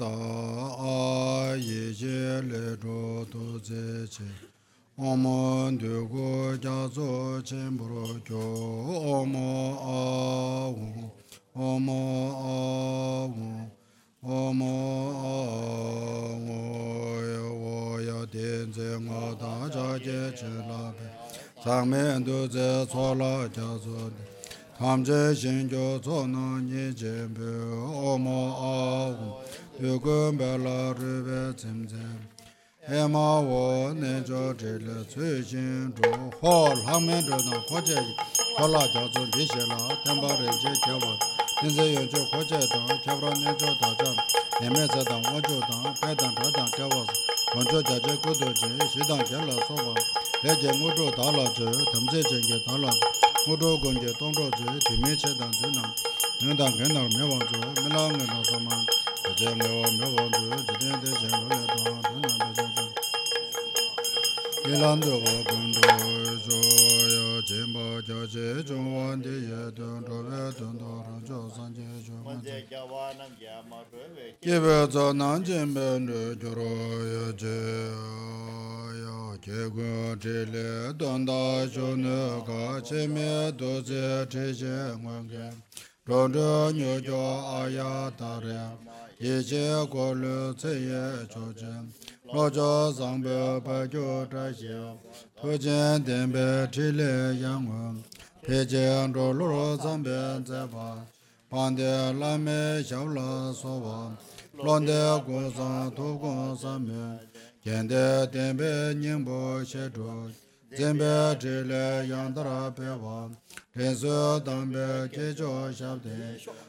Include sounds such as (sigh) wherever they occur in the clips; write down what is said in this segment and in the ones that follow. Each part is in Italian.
tā ā yé jé lé rō tō zé chē ā mō ndē gō jā zō chēn bō rō kyō ā mō ā wō ā mō ā wō ā mō ā wō yā wō yā tēn zē ngā tā jā jē chē lā bē sāng mē ndē zē tsō lā jā zō dē tam zē shēn kyō tsō nā nyē chēn bē ā mō ā wō yukun bala rube tsimtsim ema wo nenjo zhile tsui xin zhu ho langmen zhu na koche kola jia zun li xe la tenpa rinche kiawa tenze yoncho koche tang kiawra nenjo ta chan eme tse tang wancho tang pe tang tra tang kiawa wancho jia che kudu chi shi tang kia la soba le je ngu zhu ta la chi tamze chen ke ta la ngu zhu gong ke tong zhu chi timi che tang chi nang ngang tang gen nar me wang zhu me la ngang tang sa mang Kibe tso nan chenpe nru kyoro yo che yo Che gun che le donda sho nu ka che me do che che che ngon ke Ron nyo kyo aya ta re. ye je guo le ce ye zhou zhen luo zhou zang be ba jiu zha xiao tu jian dian be zhi le yang wen pe jian zhou lu lu zang be zai ba pan de la me xiao la so wa luan de guo zang tu guo zang me jian de dian be nian bo xie zhou zenbe zhi le yang da ra pe wa ren su dang be jie jiu xiao de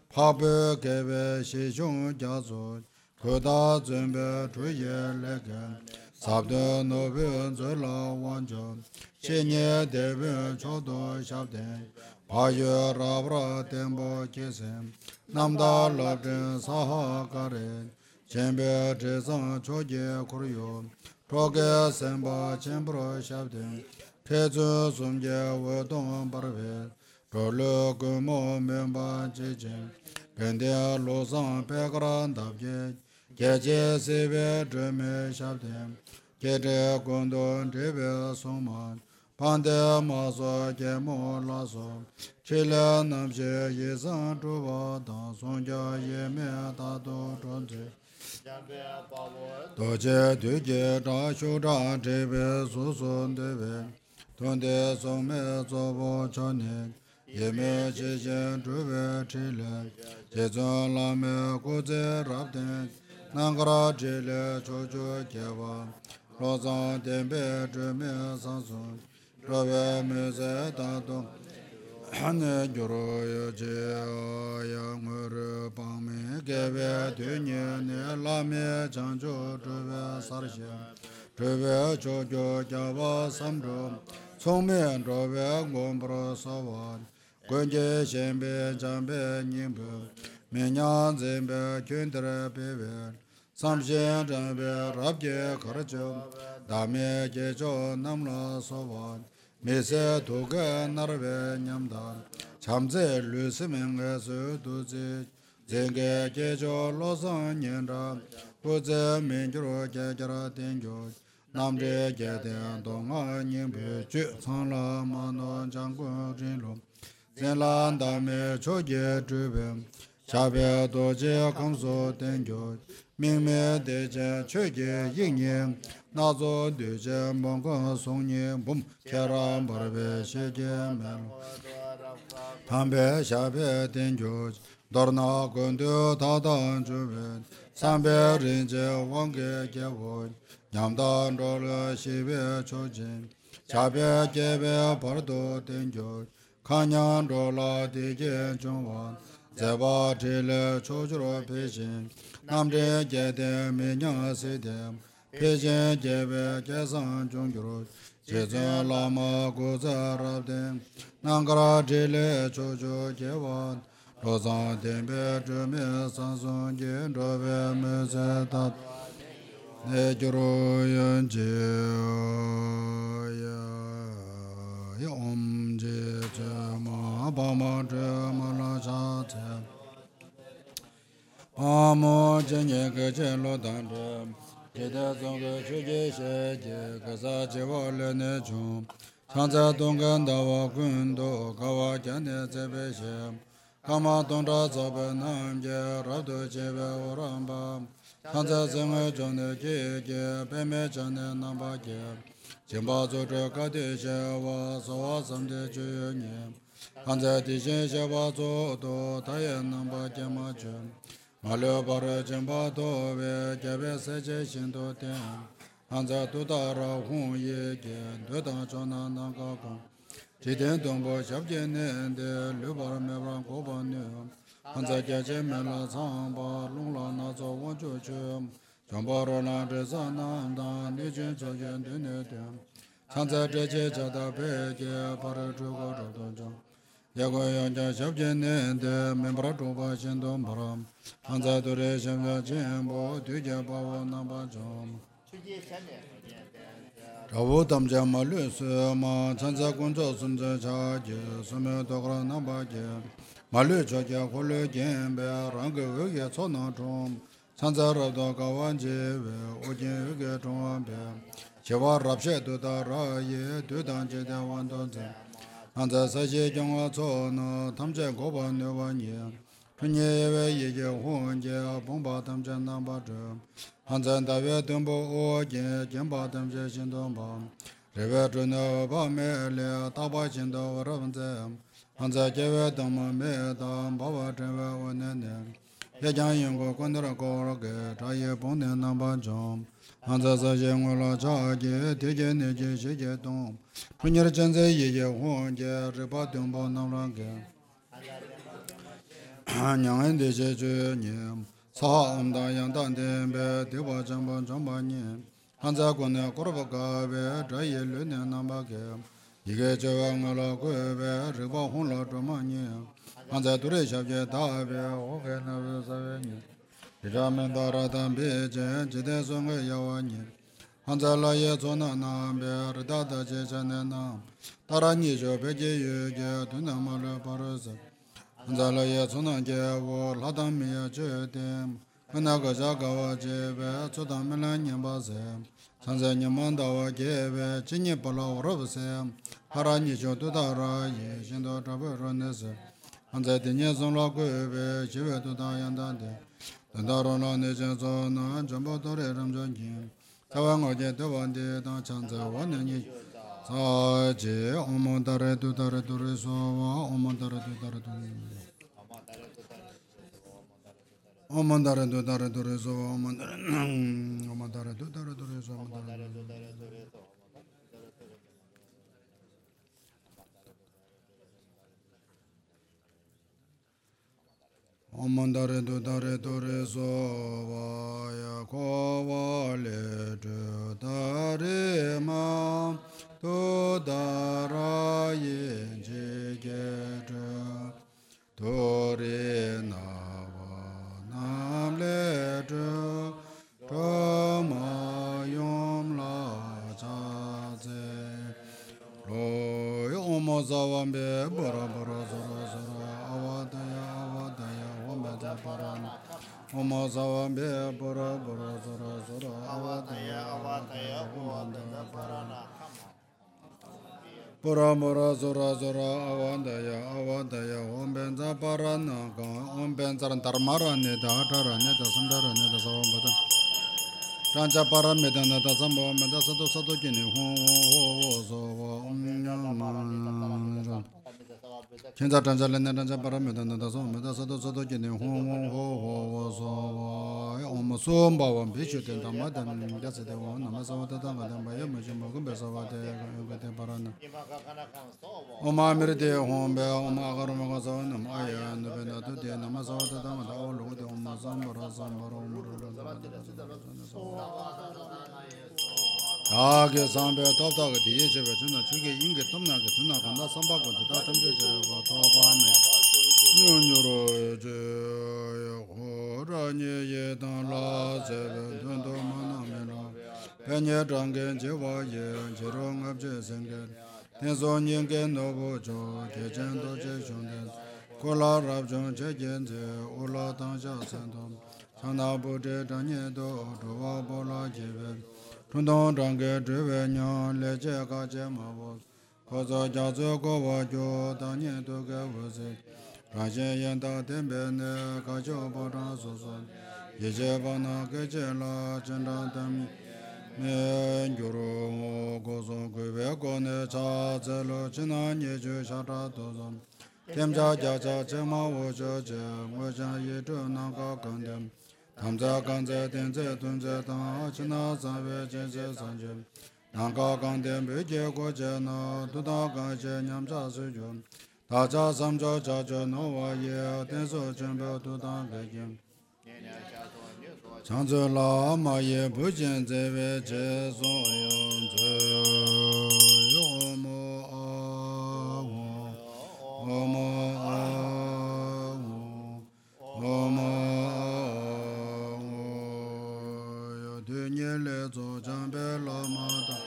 파베 개베 시중 자조 거다 전베 주예레게 사브도 노베 절라 완전 신예 대베 초도 샤데 바여 라브라 템보 계셈 남다 러든 사하가레 쳔베 제상 초제 고르요 토게 셈바 쳔브로 샤데 페즈 좀제 워동 바르베 rolo gumo mienpa chichin, pendia losang pekaran tabje, keche sebe drime shabde, keche gondon dribe soman, pande maso kemo laso, chile namche yisang chuba tang songja yeme tato chonche, doche duke ta shudan dribe susun dribe, tonde somme zobo chonek, yeme che chen truwe che le, che zon la me ku ze rab ten, nangara che le cho cho ke wa, lo zang ten pe che me san sun, truwe me ze ta tong, hane gyoro yo che o ya ngur pang me ke we tu nye ne la me chan cho truwe sar she, truwe cho cho kya wa sam tro, tsong me truwe ngom pro sa wa, Gwenje shenpe chanpe nyingpo, menyan zinpe kyuntere pewe, samshen chanpe rabje karacho, dame kecho namla sovan, mese toke narwe nyamda, chamze lusi menge su tuzi, zinge kecho losan nyendra, uze mingyuro kekera tingyo, namre keten tonga nyingpo, chu chanla manon changun rinlo, zinlan dame choge chube, chabe doje kamso tengyo, mingme deje choge yingye, nazo deje mongo songye, bum keram barbe shege mem. Tambe shabe tengyo, dorna gondo tadan chube, sambe rinje wange gewo, nyamdan rolo shibe choje, chabe gebe bardo tengyo, kanyan dola degen chungwa zeba tile chochuro pechin namde gede minya sede pechin gebe kesan chungkiro jeze lama goza rabde nangara tile chocho gewa rozan tenpe chume sansun gen robe mese tat ne gyuro ya om je je ma ba ma je ma la cha je a mo je nye ge je lo dan je je de zong ge chu je she je ge sa je wa le ne chu chang za dong gan da wa gun do ga wa jan ne ze be she ka ma dong da za be nam je ra do je be wo ram ba chang za zeng ge zong ne je je be me zhen ne nam ba je Chenpa tsutra kati shewa sawa samde chuyo nye Hanza di shen shewa tsuto tayen namba kema chu. Malyo para chenpa towe kebe seche shinto ten Hanza tuta ra hun ye ke tuta chona nanga kong Chiten tongpo shabje nende lubar mebran koba nyo Hanza kya che me la sangpa lungla na tso wancho chuyo 와 군도 가와 견네 제베시 가마 동자 저베 남제 라도 제베 오람바 창자 정의 전에 제제 베메 전에 남바게 진바 조저 가데제와 소와 섬제 주니 한자 디제 제바 조도 다예 남바게 마죠 말려 바르 점바 도베 제베 세제 신도 된 한자 도다라 홍예게 되다 전나 나가고 지된 동보 잡제는데 르바르 메브란 고반네 한자 제제 메라 상바 롱라 나조 원조주 정바로나 제사난다 니진 저견 되네데 한자 제제 자다 베게 바르 주고 저도 야고양자 잡제는데 멤버라 도바 신도 바람 한자 도레 샴자 젬보 뒤제 바워 나바 좀 라보 담자 말르스 마 찬자 군조 순자 자제 소메 도그라 나바제 말르 저게 홀레 겐베 랑게 외게 소나 좀 찬자라도 가완제 웨 오제 외게 좀베 제와 랍셰 도다라예 도단제 대완도제 한자 사제 경화 초노 탐제 고바 뇌완예 푸니에웨 예제 혼제 봉바 탐제 남바저 한자 다베 등보 오제 gem바 탐제 신동바 레베 드노 바메레 타바 신도 러번제 한자 제웨 등마 메다 바바 제웨 원네 ye jiang yin go guan de go ro ge zha ye bong de nan ban zhong han za za ye ngwa la zha ge de ge ne ge she ge dong pu nye zhen ze ye ye huang ge ri ba dong bao nam lang ge. Nyang en de she zhe nye. Sa am da yang dan de be de ba zhang ban zhang ba nye. Han za guan de go ro ba ga be zha ye lu ne nan ba ge. Yi ge zhe wa ngwa la gu be ri ba huang la zhang ma nye. anza dure shabje tabe oge nabe sabe nye. Riramen dara tambe jen jide songe yawa nye. Anza laye zona nambe rida da je chane nam. Tara nye jo peje yu ge tuna malu paru se. Anza laye zona ge wo ladam miya che tem mana gaja gawa je be tsuda mila nyamba se sanze nyamanda wa ge be chinyi pala orob se hara nye jo tudara ye shindo trabu rone se hanza tenye zonla kuwe chiwe tuta yantante tanda rona neche zona jambo tore ramzhangi tawa ngoje tewa de ta chanza wana nye sa je omo tare tu tare tore so wa omo tare tu tare tore omo tare tu tare tore so wa omo tare tu tare tore so omo tare tu tare omandare do dare do re so wa ya ko wa le de dare ma to dara ye je ge de do re na wa nam le de do ma yom la cha ze ro yo mo za wa be bo ra bo ro parana Omo zawambe bora bora zora zora Avataya avataya uvandana parana Pura mura zora zora avandaya avandaya Ombenza parana ka Ombenzaran dharmara nida atara nida samdara nida zawambatan Rancha para meda nada sambo meda sato sato kini Ho ho ho ho zo ho Om nyam kinza tanza lena tanza para meda nanda so meda sato sato kene hong hong ho ho ho so ya om so mba wam pishu ten tama ten ya se te wam nama sa wata tanga ten pa ya ma shi mba kumbe sa wate yoga ten para na oma amiri te hong be oma akaru ma ka sa wa nama aya anu pe na tu te nama sa wata tanga ta o lugu te oma sambara sambara omuru ra sa wata ta sa wata 아게 삼베 답답하게 뒤에 제베 준다 주게 인게 땀나게 준다 간다 삼박원데 다 덤벼져라 봐 도바네 뇨뇨로 저 호라니에 단라 제베 돈도 만나메라 베녀 장게 제와예 제롱 앞제 생게 대소년게 노보조 대전도 제존데 콜라 랍존 제겐제 올라 당자 산도 상나보제 당녀도 도와 보라 제베 chundong chanke chwe nyan le che ka che ma bo kozo ja tsu ko wa jo tang nye tu ke wu se raje yen ta tenpe ne ka cho po chang su su ye che pa na ke che la chen chang tam ne gyu ru mo ko su kwe we ko ne cha tse lo chi na nye chu sha cha tu su tem cha ja cha che ma wo cho che ngwe chan ye chu na ka kan tem tamza kanze tenze tunze tang china sanwe chenze sanje. Nangka kante mbeke koje na tuta kanche nyamcha suyo tacha samcho chacho no waye tenso chenpe tuta kage chanzu la ma ye pujen zewe che soyon ze yo mo a wo mo a le zo jang pe la ma da.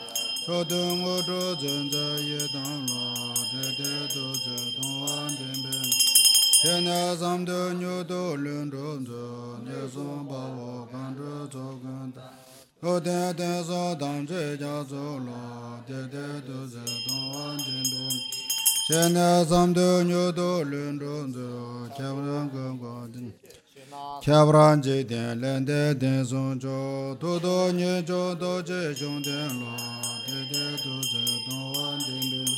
Cho dung u du zun zhe ye dang la de de du zhe dong wan den pe che ne zam de nyu du lun zhun zu ne zong ba wo gan zhe zo gan da. O de de zo dang zhe jia zo la de de du zhe dong wan den pe che ne zam de nyu du lun zhun zu che wan gan gan den kyabran je den len de den zon jo do do nye jo do je jong den lo de de do je don wan den bin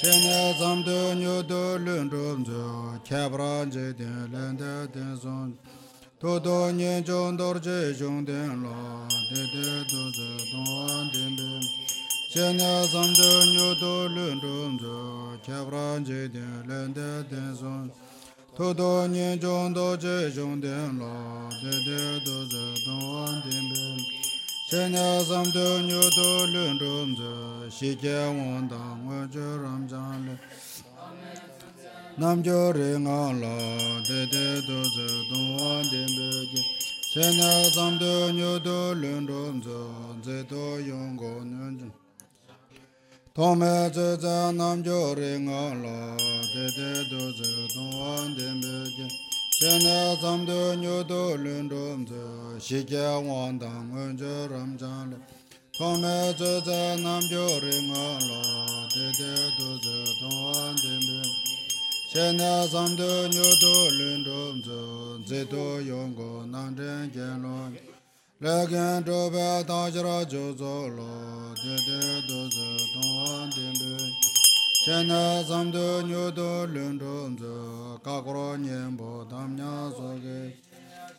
chen ne zam de nyu do lun rom jo kyabran je den len de den zon do do nye jo do je jong den lo de de do je don wan den bin chen ne zam de nyu do lun rom jo kyabran je den len de den zon tu do nye chung do che chung ten lo de de do ze do wan ten pe che nye sam tu nyu tu lun chung ze shi che wang dang we che ram chan le nam jo re nga lo de de do ze do wan ten pe che che nye sam tu nyu tu lun chung ze ze do yong go nyun chung tōngmē tsē tsē nām jō rī ngā lō tē tē tō tsē tōng wān tē mbē kē tsē nē tsam tō nyō tō lūn tōm tsē shī kē wān tāng ngōn chē rām chāng lē tōngmē tsē tsē nām jō rī ngā lō tē tē tō tsē tōng wān tē mbē tsē nē tsam tō nyō tō lūn tōm tsē tsē tō yōng kō nāng chēng kē lō lēkēn tōpē tāngshirā chūsō lō tētē tōsē tōngwān tēmbē shēnē samdō nyūtō lēntōm tsō kākurō nyēmbō tāmnyā sōkē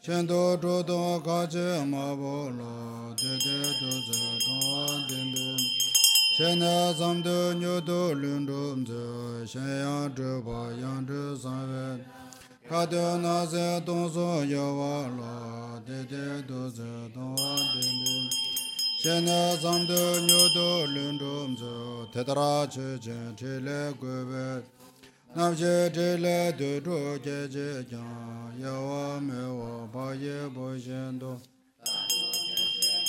shēntō tōtō kāchē mābō lō tētē tōsē tōngwān tēmbē shēnē samdō nyūtō lēntōm tsō shēyā tōpā yāntō sāvē Kade na se tong so ya wa lo, de de do se tong wa de mu. She ne sam de nyo do lun dum zo, te tara che chen che le gu be. Nam che che le de do che che kyang, ya wa me wa pa ye bo shen do.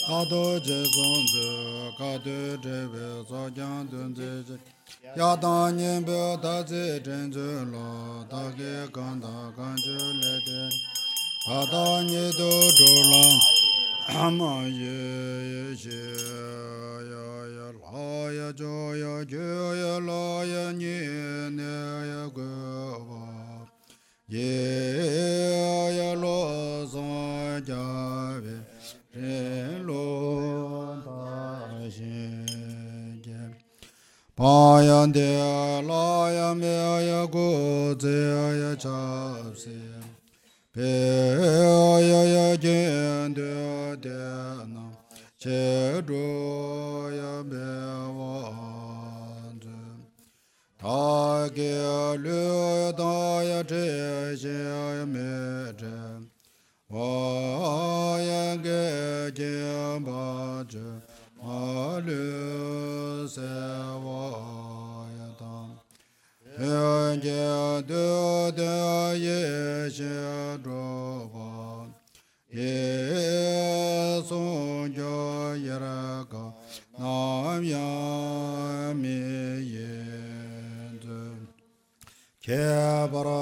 Kado che song zo, kade che be so kyang dun che che. yā tāng nyēn bē tā tsē chēn chē lō tā kē kāng tā kāng chē lē tē tā tā nyē tō chō lāng ā mā yē yē shē yā yā lā yā chō yā chē yā lā yā nyē nē yā kē wā yē yā lō sāng jā bē rē lō tā shē 아얀데 라야메야 고제야 잡세 베야야 겐데데나 제로야 메완데 타게르다야 제제야 메제 와야게 제바제 Ālū sēvāyatāṁ Yāngyē dūdhā yēshē rūpā Yē sūngyō yirākā nām yāmi yēntu Kē parā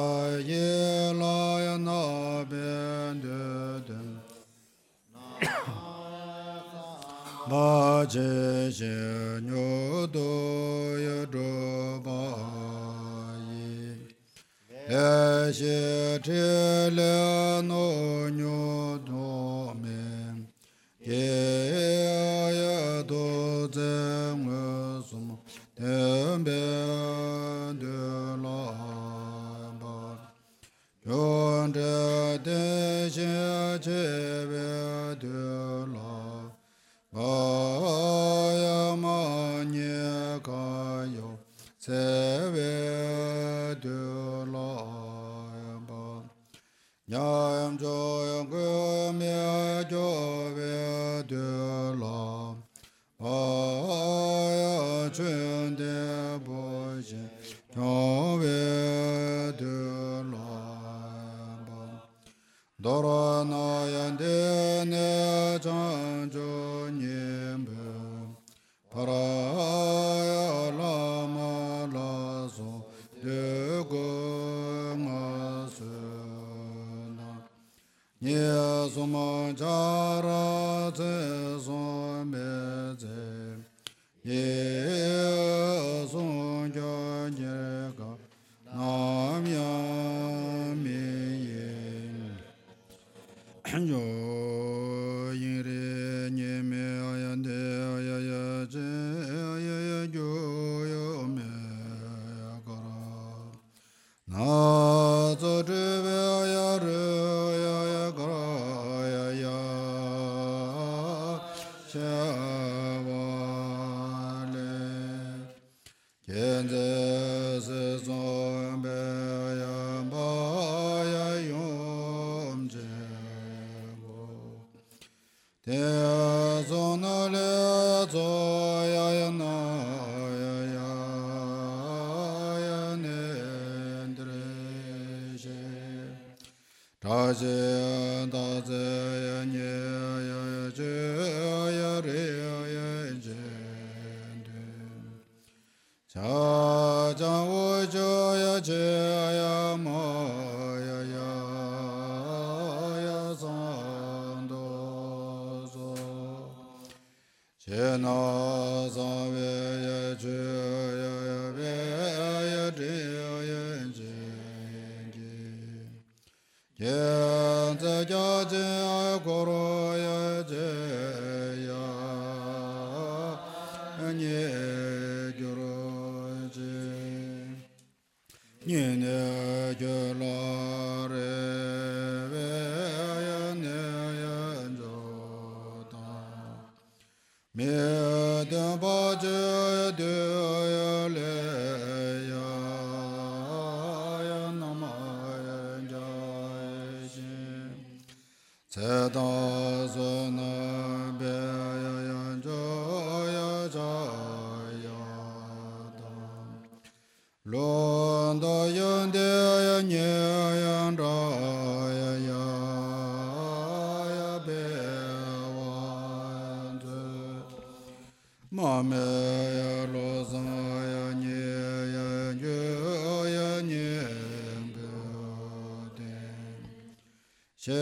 je lo zang ya nye ya nye ya nye ge de. She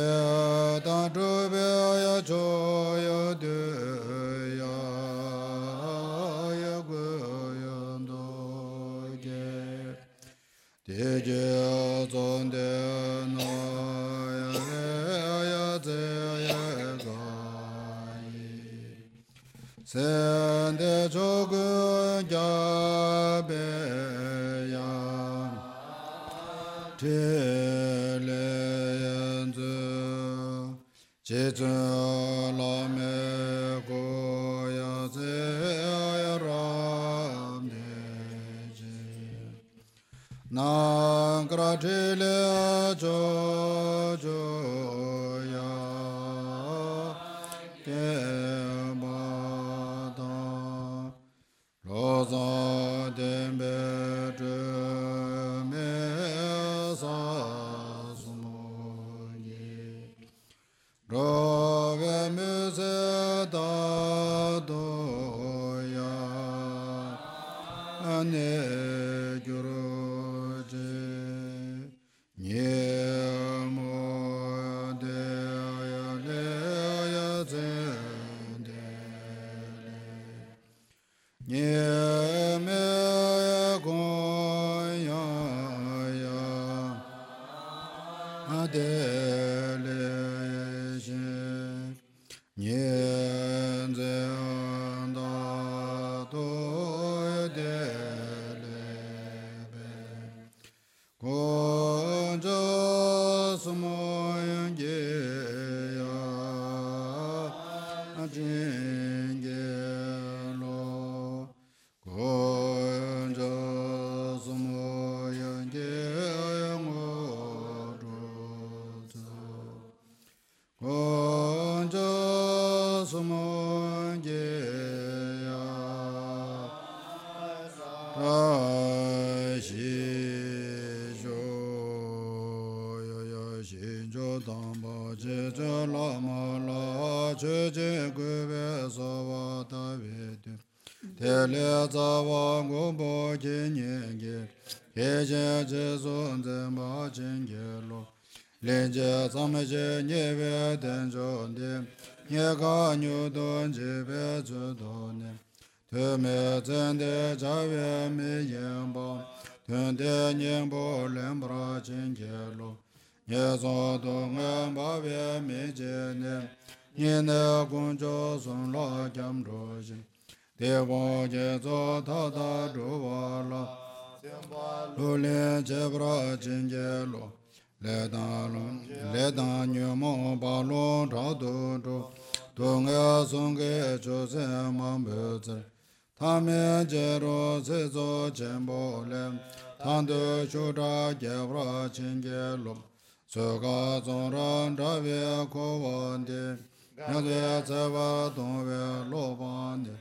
Tsuka tsonran travye kowande, nyadwe tsewa tongwe lopande,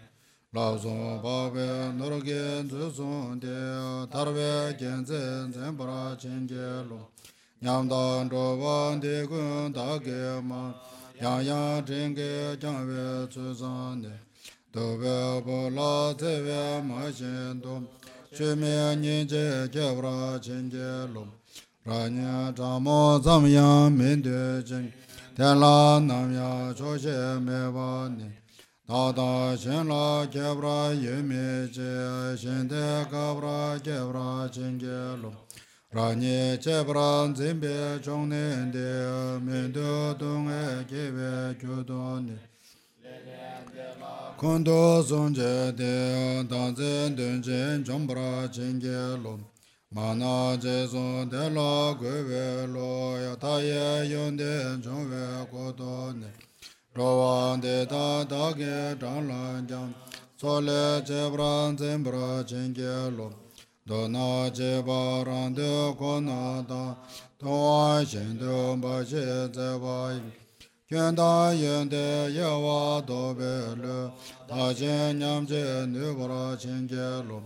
labzon pawe norgen tsusonde, tarwe genzen zenpara chenge lo, nyamdan trovande kun take ma, yanyan chenge jangwe tsusande, tuwe pola tsewe ma shendo, shume nyinje kebra chenge lo, rāñyā chāmo tsamyā mīndu chīng, tēnlā nāmyā chōshē mē bāni, tātā shēnlā kēprā yēmī chē, shēntē kāprā kēprā chīngi lō, rāñyā chēprā dzīmbē chōng nēndē, mīndu tūngē kēvē kyūtōni, kundō sōng chē tē, tānzēn tūng chēng chōng prā chīngi lō, Mānā jēsōn tē lō guwē lō yā tā yē yōn tē chōng wē kō tō nē rō wāng tē tā tā kē chāng lāng jāng sō lē chē prāng tsēn prā chēng kē lō dō nā chē pā rāng tē kō nā tā tō wā shēng tē mbā shē tsē wā yī kyēn tā yēn tē yē wā tō bē lē tā chēng nyam chē nē prā chēng kē lō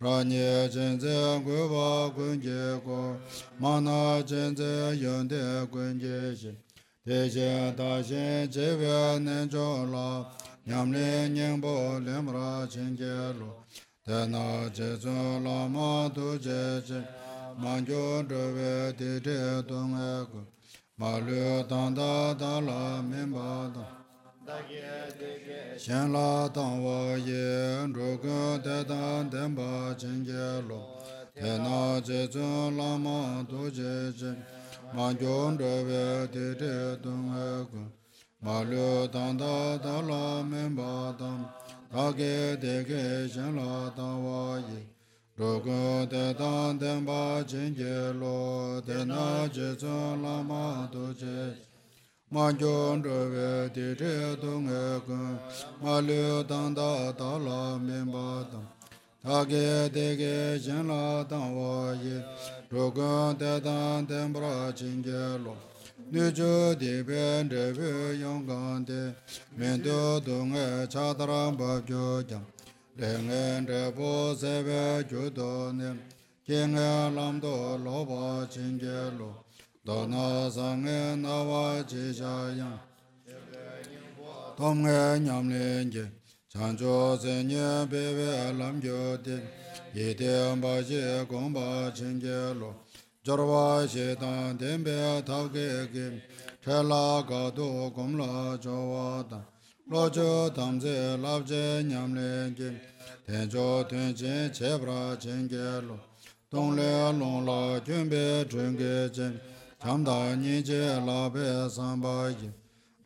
rāñye jēnzē guwā guñjē gu, mānā jēnzē yōndē guñjē shē, tēshē tāshē jēwē nēnchō lā, ñamlē ñēngbō lēmrā chēngjē lō, tēnā jēzō lā mā tu jē shē, māñchō rāwē tēchē tōngē gu, mā lū tāndā tā lā mēmbā tāng, xian la dang wa yin zhu ge de dan den ba jin ge lo te na je zun la ma du je je ma gyun zhe we de de dong e gun ma lu dang da da la men ba dang da ge de ge xian la dang wa yin zhu ge de dan den ba jin ge lo te na je zun la ma du je je ma gyon zhe di zhe dong e gun ma lu dang da da la min ba dang ta ge de ge jin la dang wa ye zhu gun de dang den bra jin ge lo. Nu ju di ben de bu yong gang de min du dong e cha darang ba gyo jang ling en de bo se be ju do ne jing e lam do lo ba jin ge lo. dāna sāṅgē nāvā jīcāyāṁ tōṅgē ñamlēngi chāñchō sēnyē pēvē lāṃ gyōtē yētē mbācē gōmbā chēngyē lō jarvā shētān tēmbē thāvgē kē chēlā gādō gōmlā chōvā tāṁ lō chō tāṁsē lāpchē ñamlēngi tēnchō tēnchē chēprā chēngyē lō tōṅlē lōṅlā gyōmbē chēngyē chēngyē chamda nyi che la pe samba ki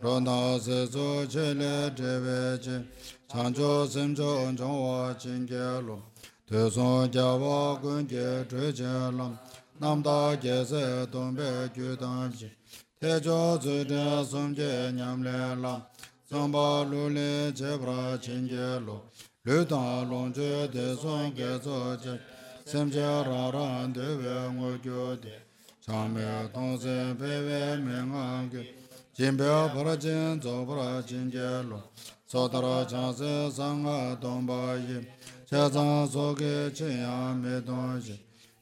rona se zo che le drewe che chancho semcho chongwa chinge lo. Te son kya wa kun ke tre che lam namda ke se tongpe kyu tang ki te cho zu tre som ke nyam le lam samba lu le che pra chinge lo. Lu tang long che te son ke zo che semche ra ran dewe ngo kyu de. 참여 동세 배외 명하게 진벼 버라진 조버라진 제로 소더라 자세 상하 동바이 제자 속에 제야 메도지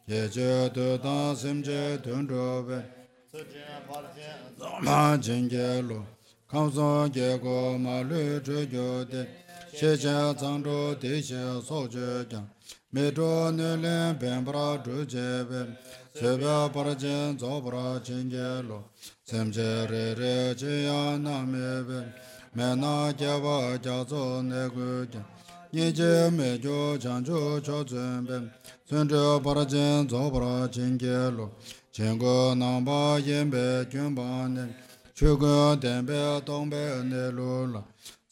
예제 되다 심제 된로베 소제 버라진 조마 진게로 감소 제고 말을 주교데 xie xian zang zhu di xie so jie jiang, mi zhu nu lin bian para zhu jie bian, xie bia para jin zo para jin jie lo, sem jie ri ri ji ya na mi bian, mi na jie wa jia zo ne gu jiang, ni jie mi ju jiang ju qiao zun bian, zun zhi para jin zo para jin jie lo, jin gu nang ba yin bi jun ba ne, qu gu den bi dong bi ne lu la,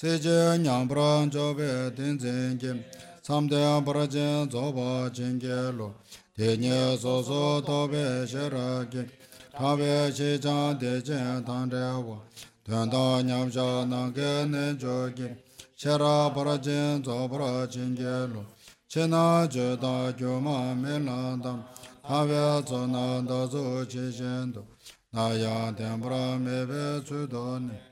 제제 냥브란 조베 된젠게 삼대 브라제 조바 젠게로 대녀 소소 도베 셔라게 타베 제자 대제 당대와 된다 냠자 나게네 조게 셔라 브라제 조브라 젠게로 제나 저다 교마 멜란다 타베 조나다 조제젠도 나야 덴브라 메베 주도네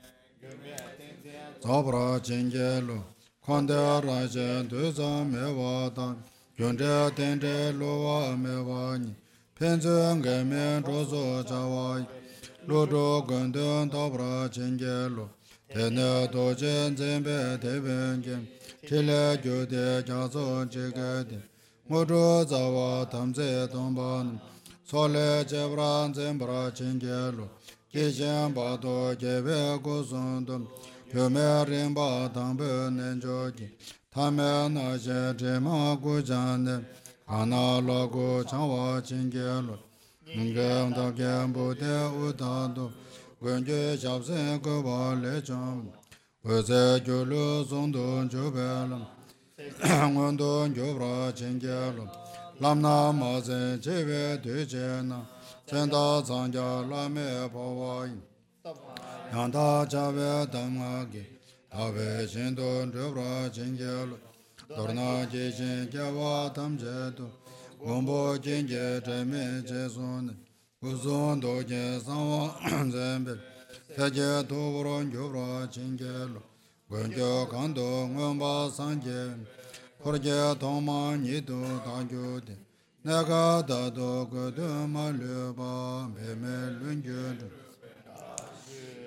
zabra jenge lu, konde rajen duza mewa dan, gyonze tenze luwa mewa ni, penzen gemen rozo jawa yi, lodo gondon dabra jenge lu, tene dojen zembe teben gem, tile gyode jazo jege di, modo zawa tamze tomba ni, sole jebran zembra jenge lu, kishen bado gebe gozondom, Kyume rinpa tangpe nenchoki, tame na she trima ku chande, kana lo. Ku changwa chingi lo, ngem ta kempo te utando, gunju shabsen ku pa le chang, wese kyu lu sungdun chu pe lam, ngundun kyu pra chingi lo, lamna ma sen chewe tu che na, chenda zangya lame pa wayin, yāntā chāvē dāngā kī tāvē shintō rīvrā chīngyē lō dōrnā kī chīngyē wā tam chē tō gōmbō chīngyē chēmē chē sōne guzōn tō kī sāngwā zēmbē pēkē tō vōrō gyōvrā chīngyē lō gōngyō kāntō ngōmbā sāngyē kōrgyē tōmā nītō tāngyō tē nēgā tātō kōtō mā lūpa mē mē lūngyō tō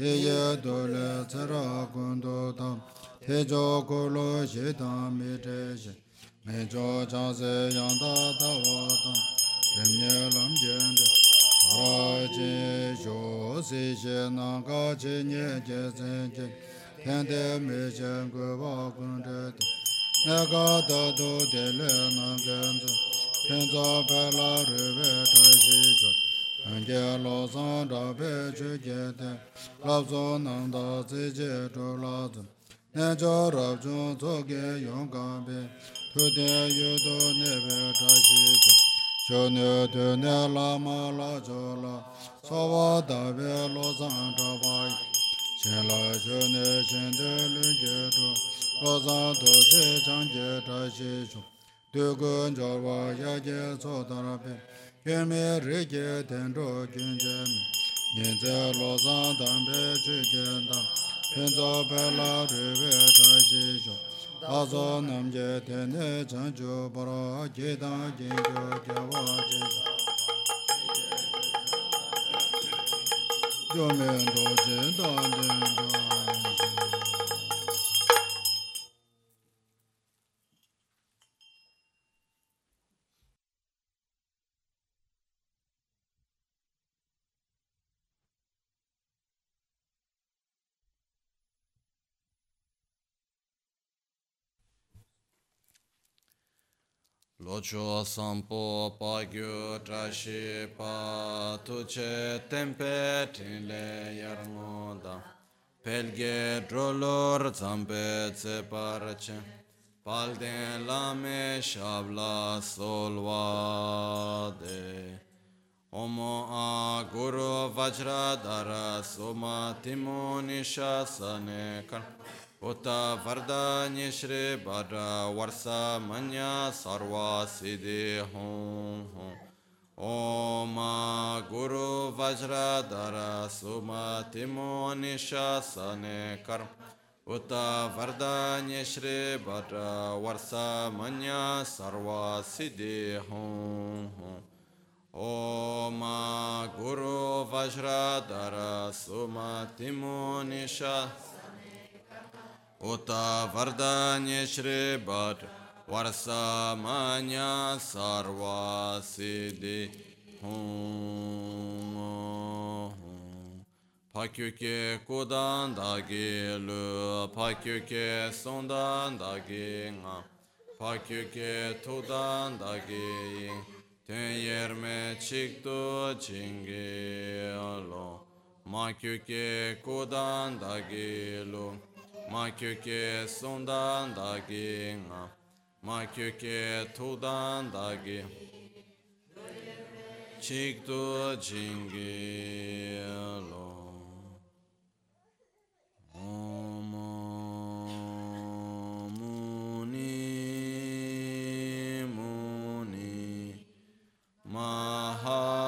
ye dole tsara kundu tam te jo kolo she tam mi te she. Me jo cha se yang ta ta wo tam rem nye lam jen de ra je jo se she na ka che nye je zen je ten de me jen gu wa kun de de ne ka ta do de le na gen zo ten zo pe la re ve ta she jo āngyā lō sāng rā pē chū kē tē, rāb sō nāng dā cī chē chū lā tsū, nē chō rāb chū tsō kē yōng kā pē, tū tē yu tō nē pē chā shī chū, chū nē tū nē lā mā lā chū lā, sō wā dā pē lō sāng chā pā yī, chē lā chū nē chēn tē lū kē chū, lō sāng tō chē chāng kē chā shī chū, tū kū chō wā yā kē tsō tā rā pē, yume rikye tenro kyunje nyenze lozan dambe chukye dam penzo pela rube tashi sho azo namje tenne chanchu paro kidan kinkyo kyawa jesa yume doje dan den Locho sampo pa gyu trashi pa tuche tempe tinle yarngoda pelge drolor zampe tse parche palden lame shabla solvade Omo a guru vajradara soma timoni shasane karma Uta Vardanya Shri Bhadra Varsa Manya Sarva Siddhi Hum Hum. Om Guru Vajradhara Suma Timo Nishasane Karma. Uta Vardanya Shri Bhadra Varsa Manya Sarva Siddhi Hum Hum. Om Guru Vajradhara Suma Timo Nishasane Uta Vardanya Shri Bhat Varsamanya Sarva Siddhi. Hum Pakyuke Kudan Dagi Lu Pakyuke Sondan Dagi Nga. Pakyuke Tudan Dagi Ten Yerme Chikto Chingi ma kyo ke sondan da ge nga. Ma kyo ke todan da ge. Chik tu jingi lo. Om muni muni mahamuni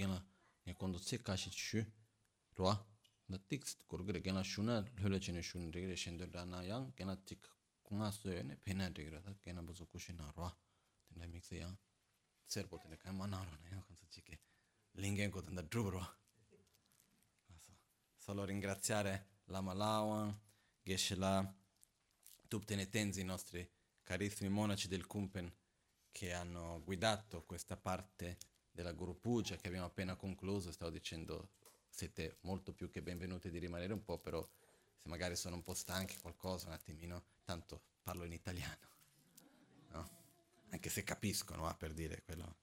gena ne kondo tse kashi shu rwa na tik korgire gena shuna lhele chene shun rigire shendo dana yang gena tik kunga suyo ne pena rigire ta gena buzo kushi na rwa. Tenda mikse yang tserpo tenda kaya ma naro na yang kansa chike lingen ko tenda drubo rwa. Solo ringraziare la Malawan, Geshe-la, tutti i tenzi, i nostri carissimi monaci del Kumpen che hanno guidato questa parte della Guru Puja che abbiamo appena concluso. Stavo dicendo, siete molto più che benvenuti di rimanere un po', però se magari sono un po' stanchi qualcosa, un attimino, tanto parlo in italiano, no? Anche se capiscono, ah, per dire quello,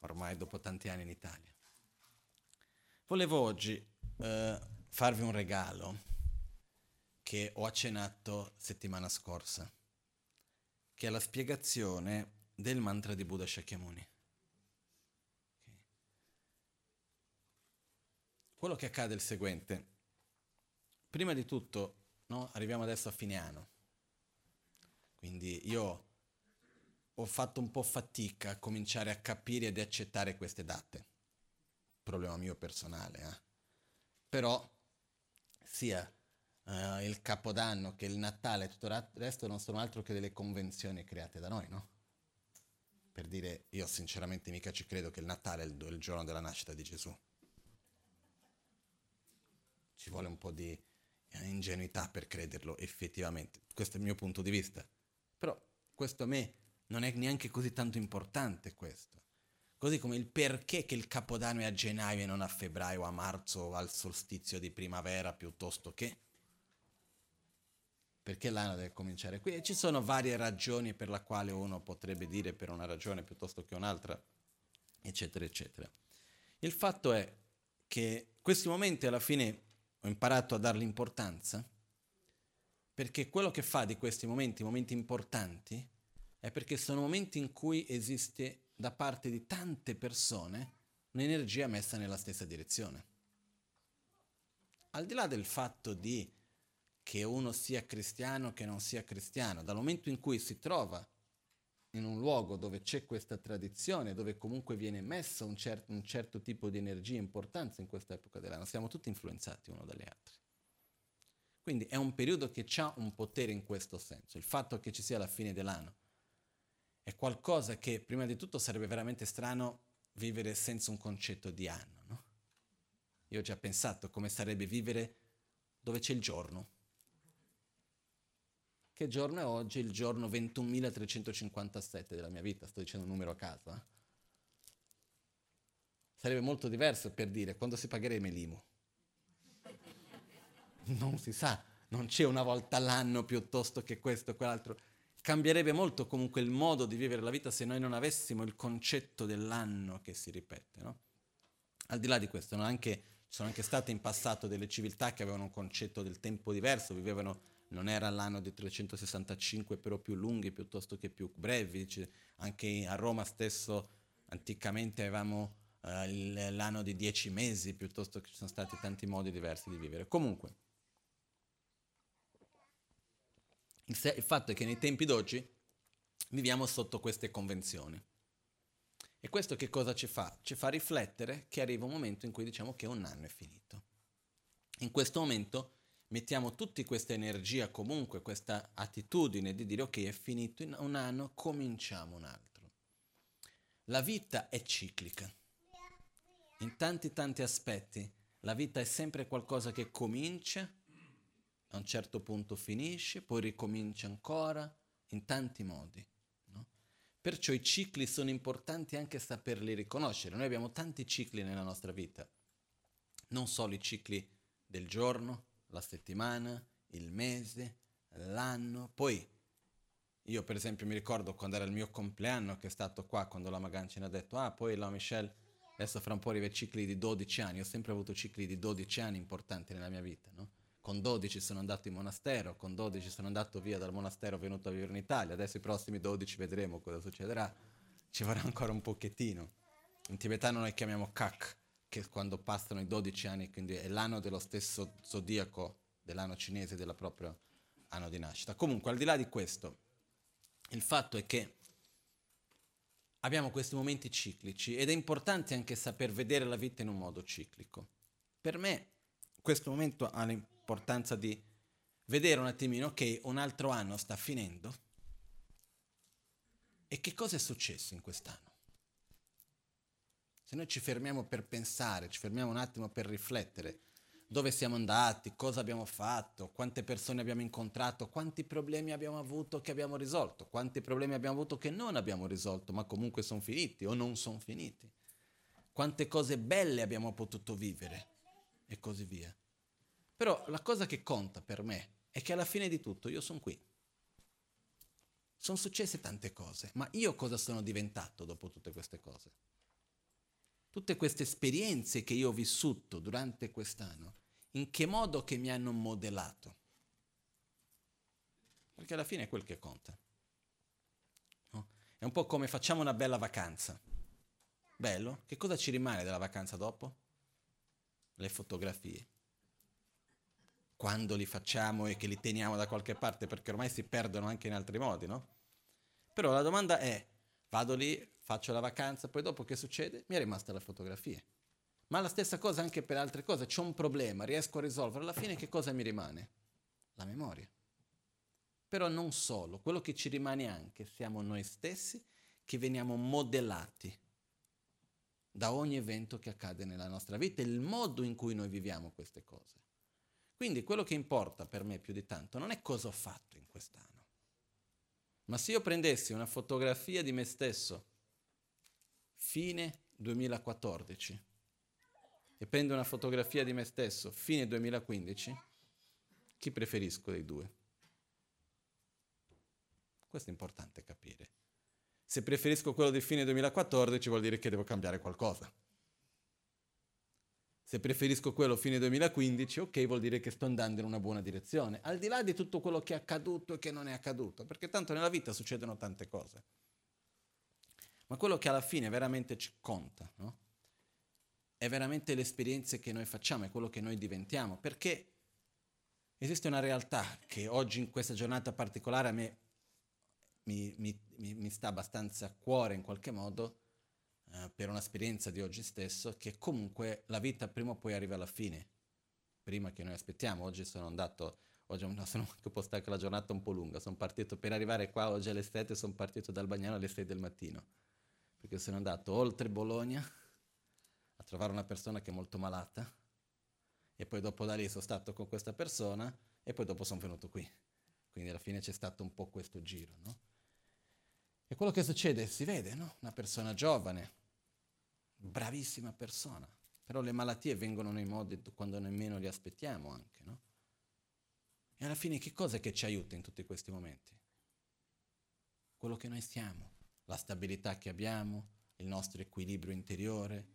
ormai dopo tanti anni in Italia. Volevo oggi eh, farvi un regalo che ho accennato settimana scorsa, che è la spiegazione del mantra di Buddha Shakyamuni. Quello che accade è il seguente. Prima di tutto, no, arriviamo adesso a fine anno. Quindi io ho fatto un po' fatica a cominciare a capire ed accettare queste date. Problema mio personale, eh. Però sia eh, il Capodanno che il Natale e tutto il resto non sono altro che delle convenzioni create da noi, no? Per dire, io sinceramente mica ci credo che il Natale è il giorno della nascita di Gesù. Ci vuole un po' di eh, ingenuità per crederlo effettivamente. Questo è il mio punto di vista. Però questo a me non è neanche così tanto importante questo. Così come il perché che il capodanno è a gennaio e non a febbraio, a marzo o al solstizio di primavera piuttosto che. Perché l'anno deve cominciare qui? E ci sono varie ragioni per la quale uno potrebbe dire per una ragione piuttosto che un'altra, eccetera, eccetera. Il fatto è che questi momenti alla fine ho imparato a dargli importanza perché quello che fa di questi momenti momenti importanti è perché sono momenti in cui esiste da parte di tante persone un'energia messa nella stessa direzione. Al di là del fatto di che uno sia cristiano o che non sia cristiano, dal momento in cui si trova in un luogo dove c'è questa tradizione, dove comunque viene messa un, cer- un certo tipo di energia e importanza in questa epoca dell'anno, siamo tutti influenzati uno dagli altri. Quindi è un periodo che ha un potere in questo senso. Il fatto che ci sia la fine dell'anno è qualcosa che prima di tutto sarebbe veramente strano vivere senza un concetto di anno. No? Io ho già pensato come sarebbe vivere dove c'è il giorno che giorno è oggi? Il giorno 21.357 della mia vita, sto dicendo un numero a caso. Eh? Sarebbe molto diverso per dire quando si pagheremo l'IMU. Non si sa, non c'è una volta all'anno piuttosto che questo o quell'altro. Cambierebbe molto comunque il modo di vivere la vita se noi non avessimo il concetto dell'anno che si ripete. No? Al di là di questo, no? anche, sono anche state in passato delle civiltà che avevano un concetto del tempo diverso, vivevano non era l'anno di 365 però più lunghi piuttosto che più brevi, cioè, anche a Roma stesso anticamente avevamo uh, l'anno di 10 mesi piuttosto che ci sono stati tanti modi diversi di vivere. Comunque, il, se- il fatto è che nei tempi d'oggi viviamo sotto queste convenzioni. E questo che cosa ci fa? Ci fa riflettere che arriva un momento in cui diciamo che un anno è finito. In questo momento mettiamo tutta questa energia, comunque questa attitudine di dire ok è finito un anno, cominciamo un altro. La vita è ciclica. In tanti tanti aspetti la vita è sempre qualcosa che comincia, a un certo punto finisce, poi ricomincia ancora, in tanti modi. No? Perciò i cicli sono importanti anche saperli riconoscere. Noi abbiamo tanti cicli nella nostra vita, non solo i cicli del giorno, la settimana, il mese, l'anno. Poi io per esempio mi ricordo quando era il mio compleanno che è stato qua, quando la Magancina ha detto, ah poi la Michelle adesso fra un po' arriva i cicli di 12 anni, ho sempre avuto cicli di 12 anni importanti nella mia vita, no? Con 12 sono andato in monastero, con 12 sono andato via dal monastero venuto a vivere in Italia, adesso i prossimi 12 vedremo cosa succederà, ci vorrà ancora un pochettino. In tibetano noi chiamiamo kak, che quando passano i 12 anni, quindi è l'anno dello stesso zodiaco dell'anno cinese del proprio anno di nascita. Comunque, al di là di questo, il fatto è che abbiamo questi momenti ciclici ed è importante anche saper vedere la vita in un modo ciclico. Per me questo momento ha l'importanza di vedere un attimino che un altro anno sta finendo e che cosa è successo in quest'anno. Se noi ci fermiamo per pensare, ci fermiamo un attimo per riflettere. Dove siamo andati, cosa abbiamo fatto, quante persone abbiamo incontrato, quanti problemi abbiamo avuto che abbiamo risolto, quanti problemi abbiamo avuto che non abbiamo risolto, ma comunque sono finiti o non sono finiti, quante cose belle abbiamo potuto vivere? E così via. Però la cosa che conta per me è che alla fine di tutto io sono qui. Sono successe tante cose, ma io cosa sono diventato dopo tutte queste cose? Tutte queste esperienze che io ho vissuto durante quest'anno, in che modo che mi hanno modellato. Perché alla fine è quel che conta. No? È un po' come facciamo una bella vacanza. Bello, che cosa ci rimane della vacanza dopo? Le fotografie. Quando li facciamo e che li teniamo da qualche parte, perché ormai si perdono anche in altri modi, no? Però la domanda è, vado lì, faccio la vacanza, poi dopo che succede? Mi è rimasta la fotografia. Ma la stessa cosa anche per altre cose, c'è un problema, riesco a risolvere, alla fine che cosa mi rimane? La memoria. Però non solo, quello che ci rimane anche siamo noi stessi che veniamo modellati da ogni evento che accade nella nostra vita, il modo in cui noi viviamo queste cose. Quindi quello che importa per me più di tanto non è cosa ho fatto in quest'anno, Ma se io prendessi una fotografia di me stesso, fine 2014, e prendo una fotografia di me stesso, fine 2015, chi preferisco dei due? Questo è importante capire. Se preferisco quello di fine 2014 vuol dire che devo cambiare qualcosa. Se preferisco quello fine 2015, ok, vuol dire che sto andando in una buona direzione, al di là di tutto quello che è accaduto e che non è accaduto, perché tanto nella vita succedono tante cose. Ma quello che alla fine veramente ci conta, no? È veramente le esperienze che noi facciamo, è quello che noi diventiamo, perché esiste una realtà che oggi in questa giornata particolare a me mi, mi, mi sta abbastanza a cuore in qualche modo, eh, per un'esperienza di oggi stesso, che comunque la vita prima o poi arriva alla fine, prima che noi aspettiamo. Oggi sono andato, oggi no, (laughs) sono anche postare la giornata un po' lunga, sono partito per arrivare qua oggi alle 7, sono partito dal Bagnano alle 6 del mattino, perché sono andato oltre Bologna a trovare una persona che è molto malata e poi dopo da lì sono stato con questa persona e poi dopo sono venuto qui. Quindi alla fine c'è stato un po' questo giro, no? E quello che succede si vede, no? Una persona giovane, bravissima persona, però le malattie vengono nei modi quando nemmeno li aspettiamo anche, no? E alla fine che cosa è che ci aiuta in tutti questi momenti? Quello che noi siamo, la stabilità che abbiamo, il nostro equilibrio interiore,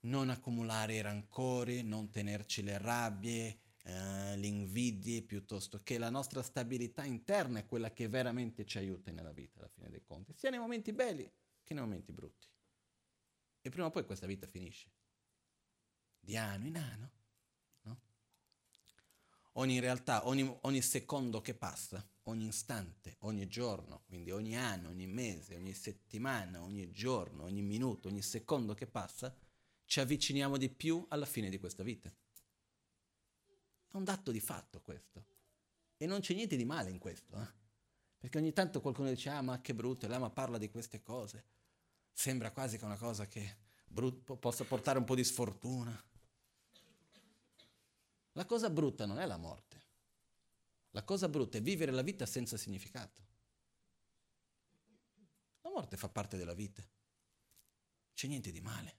non accumulare i rancori, non tenerci le rabbie, eh, le invidie, piuttosto che la nostra stabilità interna è quella che veramente ci aiuta nella vita, alla fine dei conti, sia nei momenti belli che nei momenti brutti. E prima o poi questa vita finisce, di anno in anno. Ogni realtà, ogni, ogni secondo che passa, ogni istante, ogni giorno, quindi ogni anno, ogni mese, ogni settimana, ogni giorno, ogni minuto, ogni secondo che passa, ci avviciniamo di più alla fine di questa vita. È un dato di fatto questo. E non c'è niente di male in questo, eh? Perché ogni tanto qualcuno dice, ah ma che brutto, e l'ama parla di queste cose. Sembra quasi che una cosa che brut- possa portare un po' di sfortuna. La cosa brutta non è la morte. La cosa brutta è vivere la vita senza significato. La morte fa parte della vita. C'è niente di male.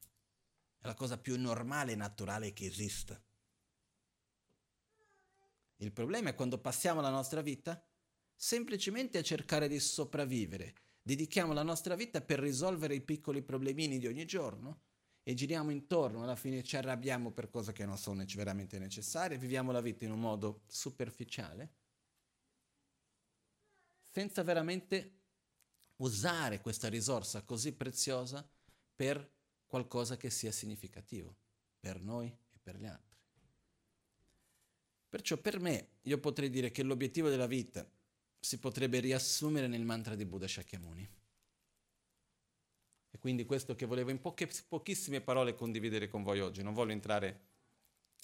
È la cosa più normale e naturale che esista. Il problema è quando passiamo la nostra vita semplicemente a cercare di sopravvivere. Dedichiamo la nostra vita per risolvere i piccoli problemini di ogni giorno e giriamo intorno, alla fine ci arrabbiamo per cose che non sono veramente necessarie, viviamo la vita in un modo superficiale, senza veramente usare questa risorsa così preziosa per qualcosa che sia significativo per noi e per gli altri. Perciò per me io potrei dire che l'obiettivo della vita si potrebbe riassumere nel mantra di Buddha Shakyamuni. E quindi questo che volevo in poche, pochissime parole condividere con voi oggi. Non voglio entrare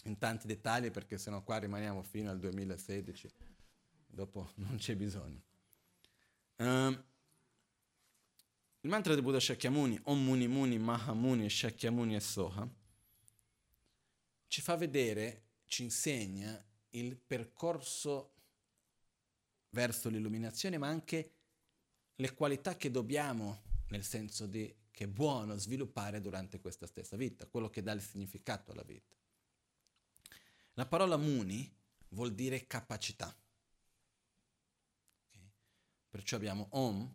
in tanti dettagli perché sennò qua rimaniamo fino al 2016. Dopo (laughs) non c'è bisogno. Uh, il mantra di Buddha Shakyamuni, Om Muni Muni Mahamuni Shakyamuni e Soha, ci fa vedere, ci insegna il percorso verso l'illuminazione, ma anche le qualità che dobbiamo, nel senso di che è buono sviluppare durante questa stessa vita, quello che dà il significato alla vita. La parola muni vuol dire capacità. Okay? Perciò abbiamo om,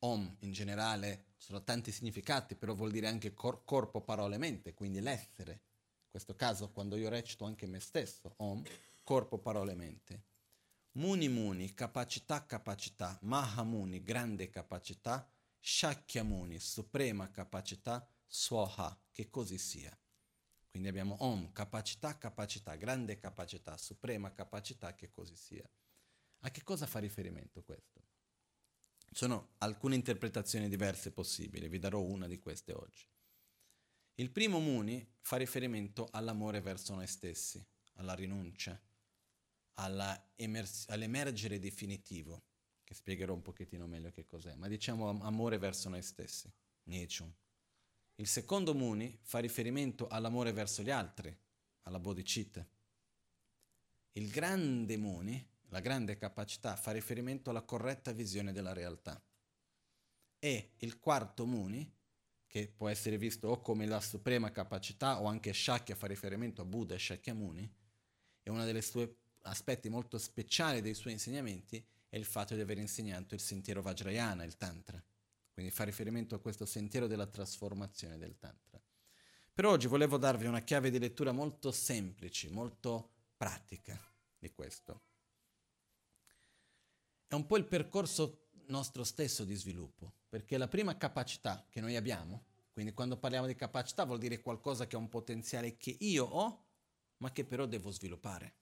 om in generale sono tanti significati, però vuol dire anche cor- corpo, parole, mente, quindi l'essere. In questo caso quando io recito anche me stesso, om, corpo, parole, mente. Muni Muni, capacità, capacità. Mahamuni, grande capacità. Shakyamuni, suprema capacità. Swaha, che così sia. Quindi abbiamo Om, capacità, capacità, grande capacità, suprema capacità, che così sia. A che cosa fa riferimento questo? Ci sono alcune interpretazioni diverse possibili, vi darò una di queste oggi. Il primo Muni fa riferimento all'amore verso noi stessi, alla rinuncia, all'emergere definitivo, che spiegherò un pochettino meglio che cos'è, ma diciamo amore verso noi stessi, Niechun. Il secondo Muni fa riferimento all'amore verso gli altri, alla bodhicitta. Il grande Muni la grande capacità fa riferimento alla corretta visione della realtà. E il quarto Muni, che può essere visto o come la suprema capacità o anche Shakya fa riferimento a Buddha e Shakyamuni, è uno dei suoi aspetti molto speciali dei suoi insegnamenti è il fatto di aver insegnato il sentiero Vajrayana, il Tantra. Quindi fa riferimento a questo sentiero della trasformazione del Tantra. Per oggi volevo darvi una chiave di lettura molto semplice, molto pratica di questo. È un po' il percorso nostro stesso di sviluppo, perché la prima capacità che noi abbiamo, quindi quando parliamo di capacità vuol dire qualcosa che ha un potenziale che io ho, ma che però devo sviluppare.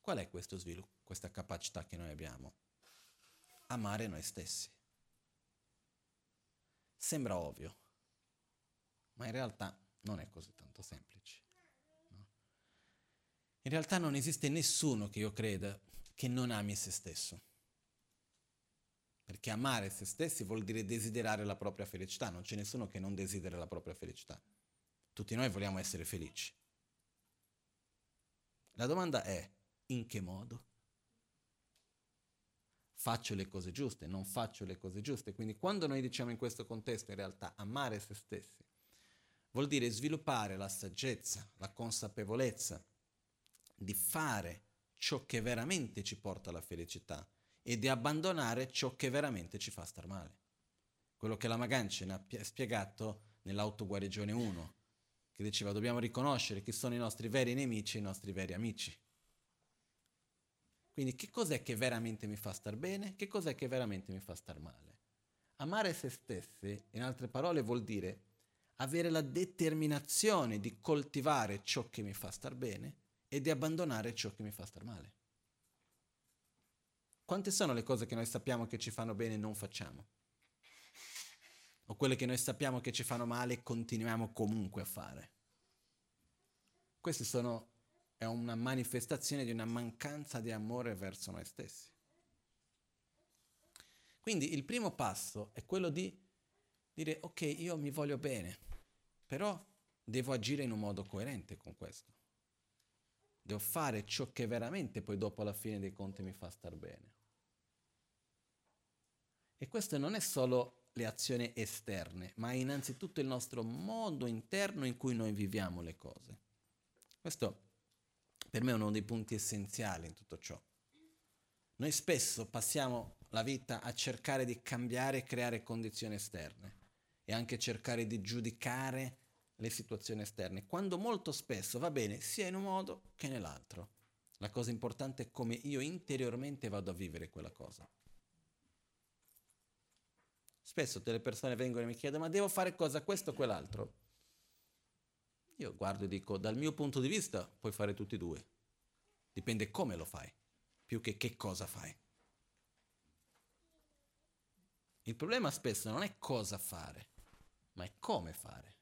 Qual è questo sviluppo, questa capacità che noi abbiamo? Amare noi stessi. Sembra ovvio, ma in realtà non è così tanto semplice. No? In realtà non esiste nessuno che io creda che non ami se stesso. Perché amare se stessi vuol dire desiderare la propria felicità, non c'è nessuno che non desidera la propria felicità. Tutti noi vogliamo essere felici. La domanda è in che modo? Faccio le cose giuste, non faccio le cose giuste. Quindi quando noi diciamo in questo contesto in realtà amare se stessi, vuol dire sviluppare la saggezza, la consapevolezza di fare ciò che veramente ci porta alla felicità e di abbandonare ciò che veramente ci fa star male. Quello che la Maganchen ha spiegato nell'autoguarigione 1, che diceva dobbiamo riconoscere chi sono i nostri veri nemici e i nostri veri amici. Quindi che cos'è che veramente mi fa star bene? Che cos'è che veramente mi fa star male? Amare se stessi, in altre parole, vuol dire avere la determinazione di coltivare ciò che mi fa star bene e di abbandonare ciò che mi fa star male. Quante sono le cose che noi sappiamo che ci fanno bene e non facciamo? o quelle che noi sappiamo che ci fanno male e continuiamo comunque a fare. Questa è una manifestazione di una mancanza di amore verso noi stessi. Quindi il primo passo è quello di dire ok, io mi voglio bene, però devo agire in un modo coerente con questo. Devo fare ciò che veramente poi dopo alla fine dei conti mi fa star bene. E questo non è solo le azioni esterne, ma è innanzitutto il nostro modo interno in cui noi viviamo le cose. Questo per me è uno dei punti essenziali in tutto ciò. Noi spesso passiamo la vita a cercare di cambiare e creare condizioni esterne e anche cercare di giudicare le situazioni esterne, quando molto spesso va bene sia in un modo che nell'altro. La cosa importante è come io interiormente vado a vivere quella cosa. Spesso delle persone vengono e mi chiedono, ma devo fare cosa, questo o quell'altro? Io guardo e dico, dal mio punto di vista puoi fare tutti e due. Dipende come lo fai, più che che cosa fai. Il problema spesso non è cosa fare, ma è come fare.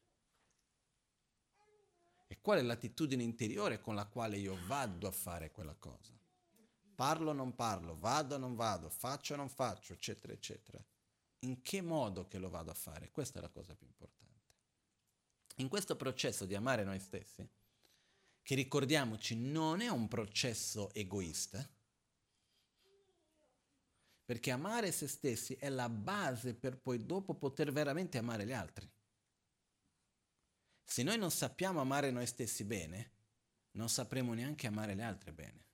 E qual è l'attitudine interiore con la quale io vado a fare quella cosa. Parlo o non parlo, vado o non vado, faccio o non faccio, eccetera, eccetera in che modo che lo vado a fare. Questa è la cosa più importante. In questo processo di amare noi stessi, che ricordiamoci non è un processo egoista, perché amare se stessi è la base per poi dopo poter veramente amare gli altri. Se noi non sappiamo amare noi stessi bene, non sapremo neanche amare le altre bene.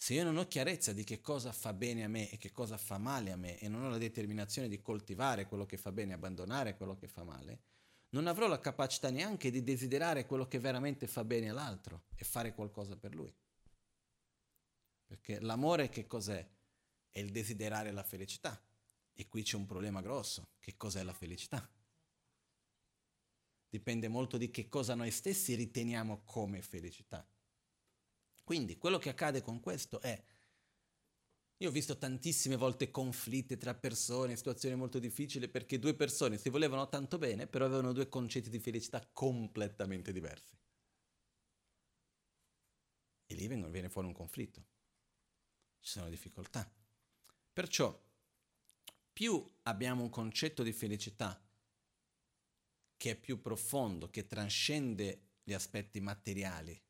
Se io non ho chiarezza di che cosa fa bene a me e che cosa fa male a me e non ho la determinazione di coltivare quello che fa bene e abbandonare quello che fa male, non avrò la capacità neanche di desiderare quello che veramente fa bene all'altro e fare qualcosa per lui. Perché l'amore che cos'è? È il desiderare la felicità. E qui c'è un problema grosso. Che cos'è la felicità? Dipende molto di che cosa noi stessi riteniamo come felicità. Quindi quello che accade con questo è, io ho visto tantissime volte conflitti tra persone, situazioni molto difficili perché due persone si volevano tanto bene, però avevano due concetti di felicità completamente diversi. E lì viene fuori un conflitto, ci sono difficoltà. Perciò più abbiamo un concetto di felicità che è più profondo, che trascende gli aspetti materiali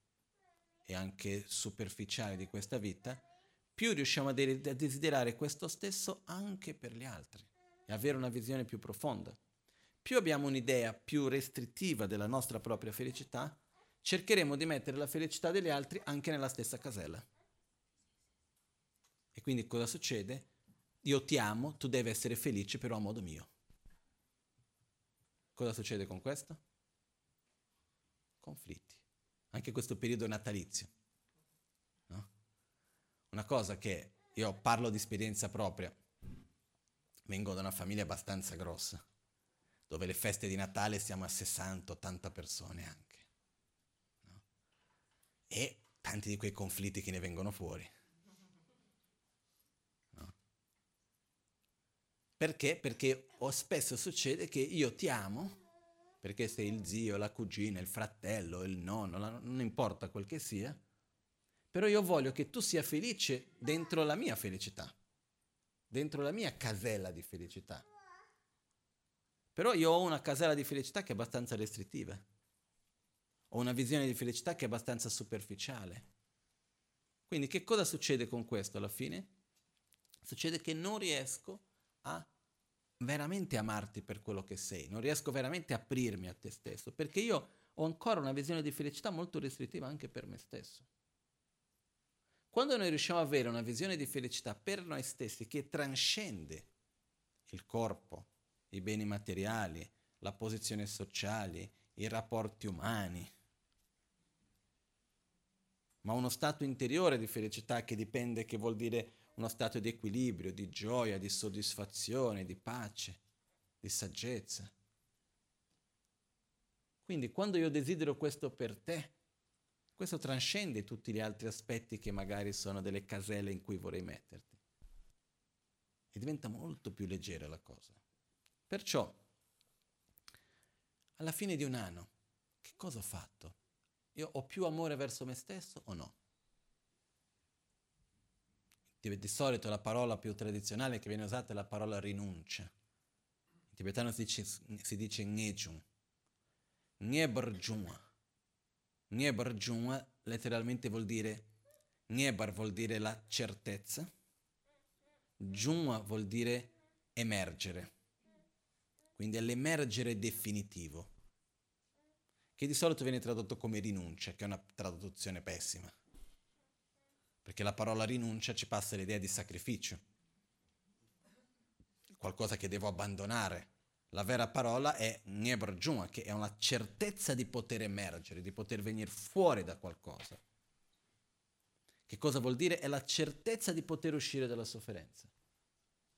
e anche superficiali di questa vita, più riusciamo a, de- a desiderare questo stesso anche per gli altri e avere una visione più profonda. Più abbiamo un'idea più restrittiva della nostra propria felicità, cercheremo di mettere la felicità degli altri anche nella stessa casella. E quindi cosa succede? Io ti amo, tu devi essere felice però a modo mio. Cosa succede con questo? Conflitti. Anche questo periodo natalizio. No? Una cosa che io parlo di esperienza propria. Vengo da una famiglia abbastanza grossa, dove le feste di Natale siamo a 60-80 persone anche. No? E tanti di quei conflitti che ne vengono fuori. Perché? Perché spesso succede che io ti amo, perché sei il zio, la cugina, il fratello, il nonno, la, non importa quel che sia, però io voglio che tu sia felice dentro la mia felicità, dentro la mia casella di felicità. Però io ho una casella di felicità che è abbastanza restrittiva, ho una visione di felicità che è abbastanza superficiale. Quindi che cosa succede con questo alla fine? Succede che non riesco a veramente amarti per quello che sei, non riesco veramente a aprirmi a te stesso, perché io ho ancora una visione di felicità molto restrittiva anche per me stesso. Quando noi riusciamo ad avere una visione di felicità per noi stessi che transcende il corpo, i beni materiali, la posizione sociale, i rapporti umani, ma uno stato interiore di felicità che dipende, che vuol dire uno stato di equilibrio, di gioia, di soddisfazione, di pace, di saggezza. Quindi quando io desidero questo per te, questo trascende tutti gli altri aspetti che magari sono delle caselle in cui vorrei metterti. E diventa molto più leggera la cosa. Perciò, alla fine di un anno, che cosa ho fatto? Io ho più amore verso me stesso o no? Di solito la parola più tradizionale che viene usata è la parola rinuncia. In tibetano si dice, si dice ngejun. Nyebarjunwa. Nyebarjunwa letteralmente vuol dire, Nyebar vuol dire la certezza, Junwa vuol dire emergere. Quindi è l'emergere definitivo, che di solito viene tradotto come rinuncia, che è una traduzione pessima perché la parola rinuncia ci passa l'idea di sacrificio, qualcosa che devo abbandonare. La vera parola è Nyebrjuma, che è una certezza di poter emergere, di poter venire fuori da qualcosa. Che cosa vuol dire? È la certezza di poter uscire dalla sofferenza.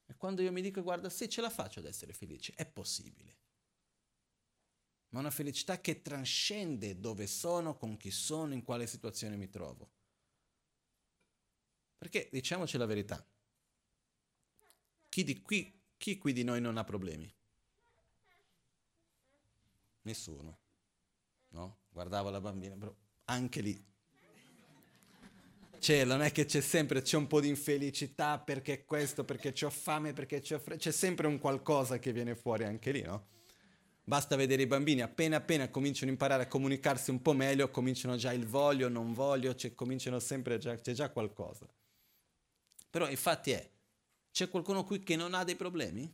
E quando io mi dico, guarda, se ce la faccio ad essere felice, è possibile. Ma una felicità che trascende dove sono, con chi sono, in quale situazione mi trovo. Perché diciamoci la verità, chi, di qui, chi qui di noi non ha problemi? Nessuno. No? Guardavo la bambina, però anche lì. Cioè, non è che c'è sempre, c'è un po' di infelicità perché questo, perché ho fame, perché c'ho freddo, c'è sempre un qualcosa che viene fuori anche lì, no? Basta vedere i bambini, appena appena cominciano a imparare a comunicarsi un po' meglio, cominciano già il voglio, non voglio, cioè, cominciano sempre già, c'è già qualcosa. Però infatti è, c'è qualcuno qui che non ha dei problemi?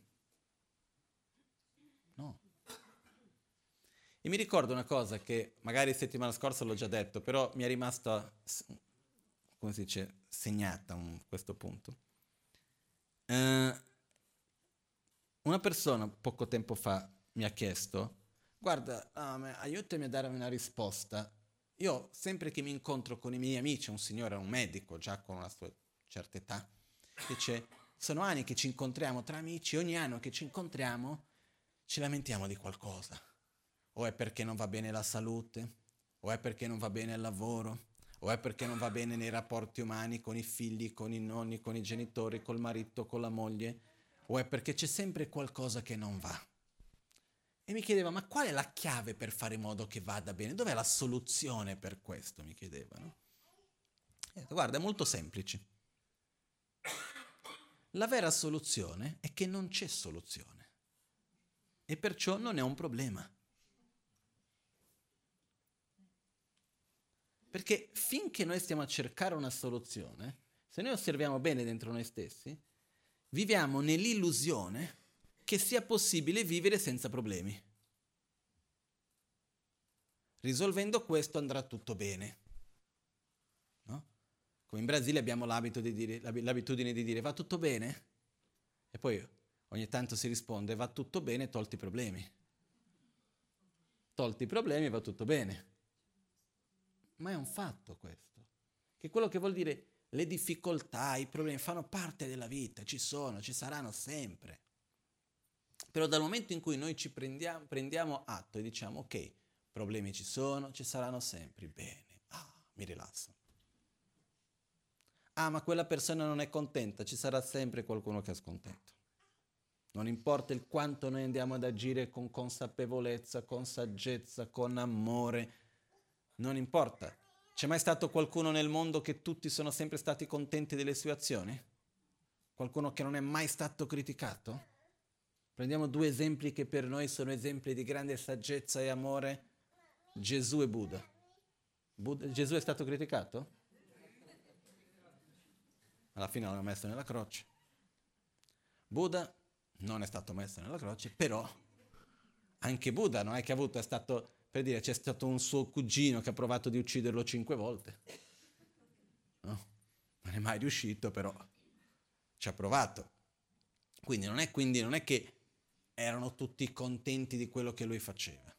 No. E mi ricordo una cosa che magari settimana scorsa l'ho già detto, però mi è rimasta, come si dice, segnata a questo punto. Uh, una persona poco tempo fa mi ha chiesto, guarda, um, aiutami a darmi una risposta. Io sempre che mi incontro con i miei amici, un signore, un medico, già con una sua certa età, dice, sono anni che ci incontriamo tra amici, ogni anno che ci incontriamo ci lamentiamo di qualcosa. O è perché non va bene la salute, o è perché non va bene il lavoro, o è perché non va bene nei rapporti umani con i figli, con i nonni, con i genitori, col marito, con la moglie, o è perché c'è sempre qualcosa che non va. E mi chiedeva, ma qual è la chiave per fare in modo che vada bene? Dov'è la soluzione per questo? Mi chiedevano. Detto, guarda, è molto semplice. La vera soluzione è che non c'è soluzione e perciò non è un problema. Perché finché noi stiamo a cercare una soluzione, se noi osserviamo bene dentro noi stessi, viviamo nell'illusione che sia possibile vivere senza problemi. Risolvendo questo andrà tutto bene. Come in Brasile abbiamo di dire, l'abitudine di dire va tutto bene? E poi ogni tanto si risponde va tutto bene, tolti i problemi. Tolti i problemi va tutto bene. Ma è un fatto questo. Che quello che vuol dire le difficoltà, i problemi fanno parte della vita, ci sono, ci saranno sempre. Però dal momento in cui noi ci prendiamo, prendiamo atto e diciamo ok, problemi ci sono, ci saranno sempre, bene, ah, mi rilasso. Ah, ma quella persona non è contenta, ci sarà sempre qualcuno che è scontento. Non importa il quanto noi andiamo ad agire con consapevolezza, con saggezza, con amore, non importa. C'è mai stato qualcuno nel mondo che tutti sono sempre stati contenti delle sue azioni? Qualcuno che non è mai stato criticato? Prendiamo due esempi che per noi sono esempi di grande saggezza e amore. Gesù e Buddha. Buddha Gesù è stato criticato? Alla fine l'hanno messo nella croce. Buddha non è stato messo nella croce, però anche Buddha non è che ha avuto, è stato per dire, c'è stato un suo cugino che ha provato di ucciderlo cinque volte. No? Non è mai riuscito, però ci ha provato. Quindi non è, quindi non è che erano tutti contenti di quello che lui faceva.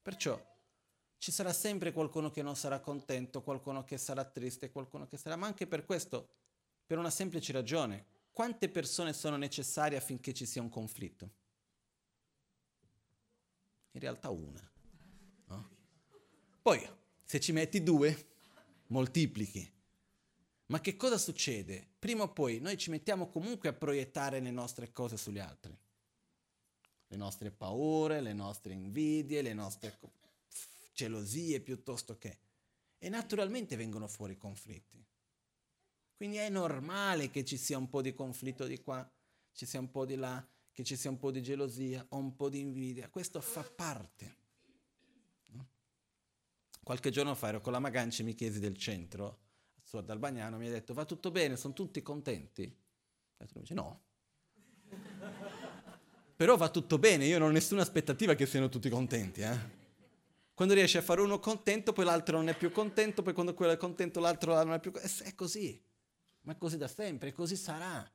Perciò ci sarà sempre qualcuno che non sarà contento, qualcuno che sarà triste, qualcuno che sarà... Ma anche per questo, per una semplice ragione, quante persone sono necessarie affinché ci sia un conflitto? In realtà una. Poi, se ci metti due, moltiplichi. Ma che cosa succede? Prima o poi noi ci mettiamo comunque a proiettare le nostre cose sugli altri. Le nostre paure, le nostre invidie, le nostre gelosie piuttosto che. E naturalmente vengono fuori conflitti. Quindi è normale che ci sia un po' di conflitto di qua, ci sia un po' di là, che ci sia un po' di gelosia o un po' di invidia. Questo fa parte. Qualche giorno fa ero con la Maganci, mi chiesi del centro, su ad Albagnano, mi ha detto va tutto bene, sono tutti contenti? E tu dice no. (laughs) Però va tutto bene, io non ho nessuna aspettativa che siano tutti contenti. Eh? Quando riesci a fare uno contento, poi l'altro non è più contento, poi quando quello è contento l'altro non è più contento. È così, ma è così da sempre, e così sarà.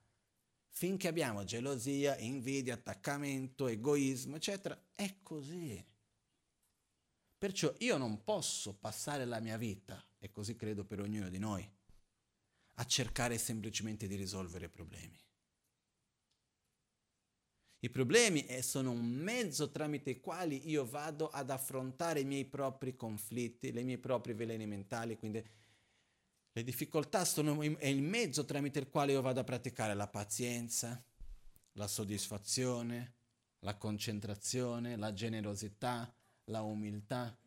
Finché abbiamo gelosia, invidia, attaccamento, egoismo, eccetera, è così. Perciò io non posso passare la mia vita, e così credo per ognuno di noi, a cercare semplicemente di risolvere problemi. I problemi sono un mezzo tramite i quali io vado ad affrontare i miei propri conflitti, le mie proprie veleni mentali, quindi le difficoltà sono il mezzo tramite il quale io vado a praticare la pazienza, la soddisfazione, la concentrazione, la generosità, la umiltà.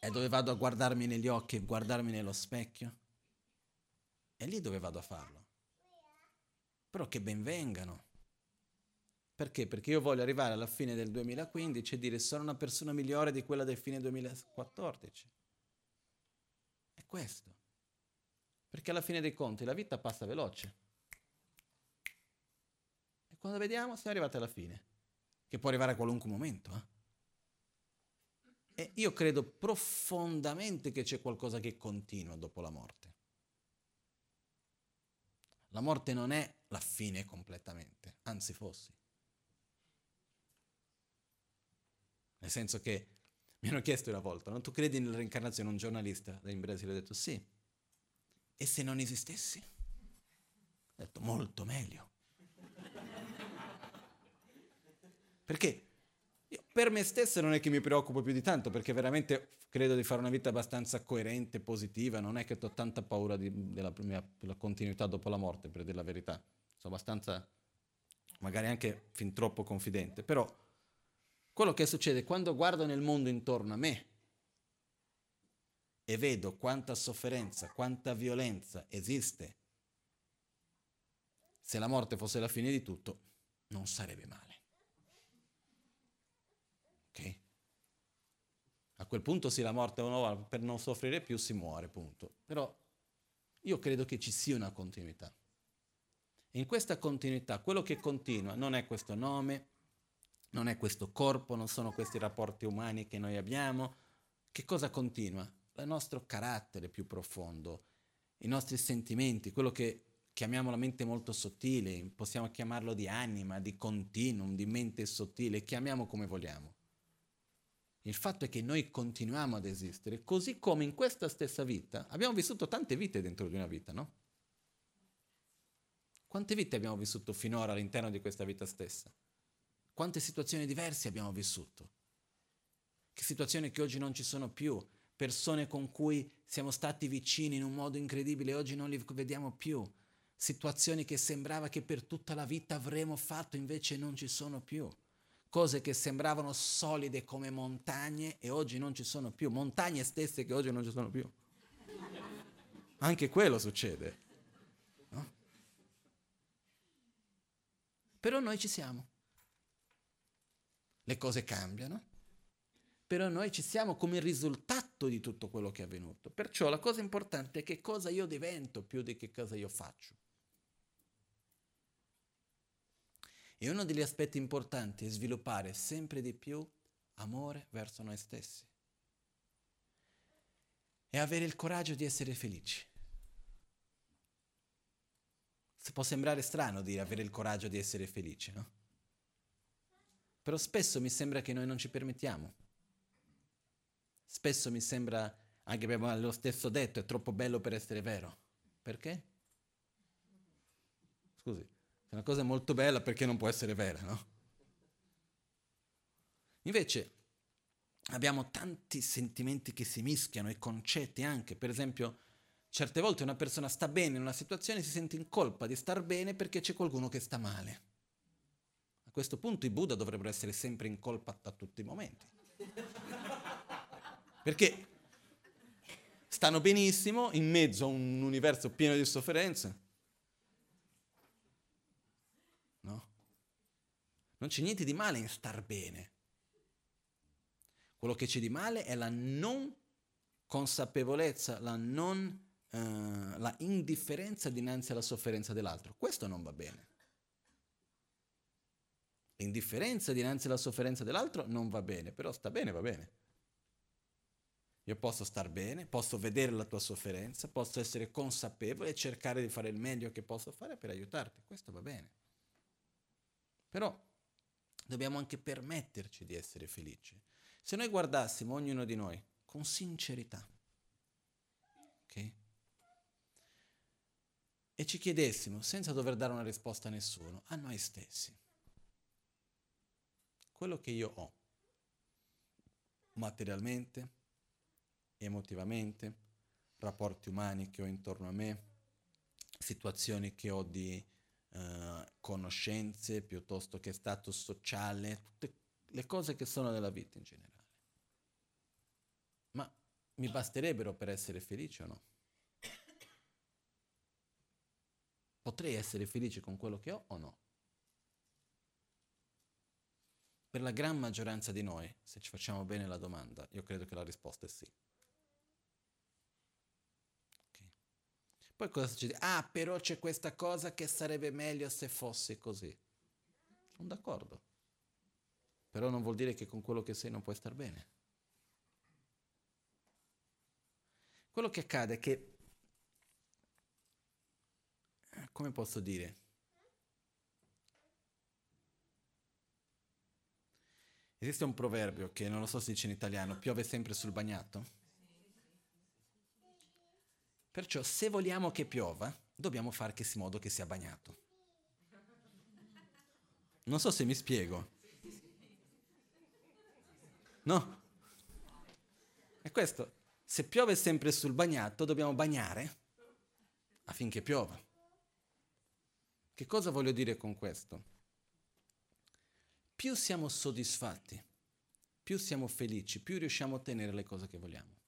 È dove vado a guardarmi negli occhi, guardarmi nello specchio. È lì dove vado a farlo. Però che ben vengano. Perché? Perché io voglio arrivare alla fine del 2015 e dire sono una persona migliore di quella del fine 2014. È questo. Perché alla fine dei conti la vita passa veloce. E quando vediamo siamo arrivati alla fine, che può arrivare a qualunque momento. Eh? E io credo profondamente che c'è qualcosa che continua dopo la morte. La morte non è la fine completamente, anzi fossi. Nel senso che mi hanno chiesto una volta, no? tu credi nella reincarnazione? Un giornalista in Brasile ha detto sì. E se non esistessi? Ho detto molto meglio. Perché io per me stesso non è che mi preoccupo più di tanto, perché veramente credo di fare una vita abbastanza coerente, positiva, non è che ho tanta paura di, della mia della continuità dopo la morte, per dire la verità. Sono abbastanza, magari anche fin troppo confidente, però quello che succede quando guardo nel mondo intorno a me e vedo quanta sofferenza, quanta violenza esiste, se la morte fosse la fine di tutto, non sarebbe male. quel punto sì, la morte no, per non soffrire più si muore, punto. Però io credo che ci sia una continuità. In questa continuità, quello che continua non è questo nome, non è questo corpo, non sono questi rapporti umani che noi abbiamo. Che cosa continua? Il nostro carattere più profondo, i nostri sentimenti, quello che chiamiamo la mente molto sottile, possiamo chiamarlo di anima, di continuum, di mente sottile, chiamiamo come vogliamo. Il fatto è che noi continuiamo ad esistere, così come in questa stessa vita abbiamo vissuto tante vite dentro di una vita, no? Quante vite abbiamo vissuto finora all'interno di questa vita stessa? Quante situazioni diverse abbiamo vissuto? Che situazioni che oggi non ci sono più, persone con cui siamo stati vicini in un modo incredibile, oggi non li vediamo più, situazioni che sembrava che per tutta la vita avremmo fatto, invece non ci sono più cose che sembravano solide come montagne e oggi non ci sono più, montagne stesse che oggi non ci sono più. Anche quello succede. No? Però noi ci siamo. Le cose cambiano, però noi ci siamo come risultato di tutto quello che è avvenuto. Perciò la cosa importante è che cosa io divento più di che cosa io faccio. E uno degli aspetti importanti è sviluppare sempre di più amore verso noi stessi. E avere il coraggio di essere felici. Se può sembrare strano dire avere il coraggio di essere felici, no? Però spesso mi sembra che noi non ci permettiamo. Spesso mi sembra, anche abbiamo lo stesso detto, è troppo bello per essere vero. Perché? Scusi, è una cosa molto bella perché non può essere vera, no? Invece abbiamo tanti sentimenti che si mischiano e concetti anche, per esempio certe volte una persona sta bene in una situazione e si sente in colpa di star bene perché c'è qualcuno che sta male. Questo punto i Buddha dovrebbero essere sempre in colpa a tutti i momenti. Perché stanno benissimo in mezzo a un universo pieno di sofferenze Non c'è niente di male in star bene. Quello che c'è di male è la non consapevolezza, la non Uh, la indifferenza dinanzi alla sofferenza dell'altro. Questo non va bene. L'indifferenza dinanzi alla sofferenza dell'altro non va bene, però sta bene, va bene. Io posso star bene, posso vedere la tua sofferenza, posso essere consapevole e cercare di fare il meglio che posso fare per aiutarti. Questo va bene. Però dobbiamo anche permetterci di essere felici. Se noi guardassimo ognuno di noi con sincerità, ok? E ci chiedessimo, senza dover dare una risposta a nessuno, a noi stessi, quello che io ho, materialmente, emotivamente, rapporti umani che ho intorno a me, situazioni che ho di eh, conoscenze piuttosto che status sociale, tutte le cose che sono nella vita in generale. Ma mi basterebbero per essere felice o no? Potrei essere felice con quello che ho o no? Per la gran maggioranza di noi, se ci facciamo bene la domanda, io credo che la risposta è sì. Poi cosa succede? Ah, però c'è questa cosa che sarebbe meglio se fosse così. Sono d'accordo. Però non vuol dire che con quello che sei non puoi star bene. Quello che accade è che, come posso dire, esiste un proverbio che non lo so se dice in italiano, piove sempre sul bagnato. Perciò se vogliamo che piova, dobbiamo fare che si modo che sia bagnato. Non so se mi spiego. No? E questo, se piove sempre sul bagnato, dobbiamo bagnare affinché piova. Che cosa voglio dire con questo? Più siamo soddisfatti, più siamo felici, più riusciamo a ottenere le cose che vogliamo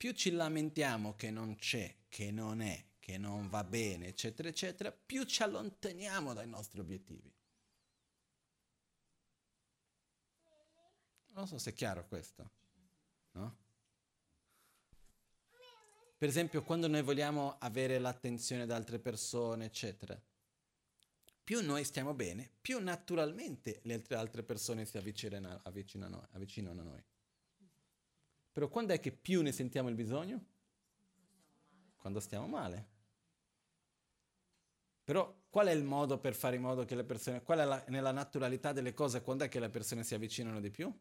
più ci lamentiamo che non c'è, che non è, che non va bene, eccetera, eccetera, più ci allontaniamo dai nostri obiettivi. Non so se è chiaro questo, no? Per esempio, quando noi vogliamo avere l'attenzione da altre persone, eccetera, più noi stiamo bene, più naturalmente le altre persone si avvicinano, avvicinano, avvicinano a noi. Però quando è che più ne sentiamo il bisogno? Quando stiamo male. Però qual è il modo per fare in modo che le persone, qual è la, nella naturalità delle cose, quando è che le persone si avvicinano di più?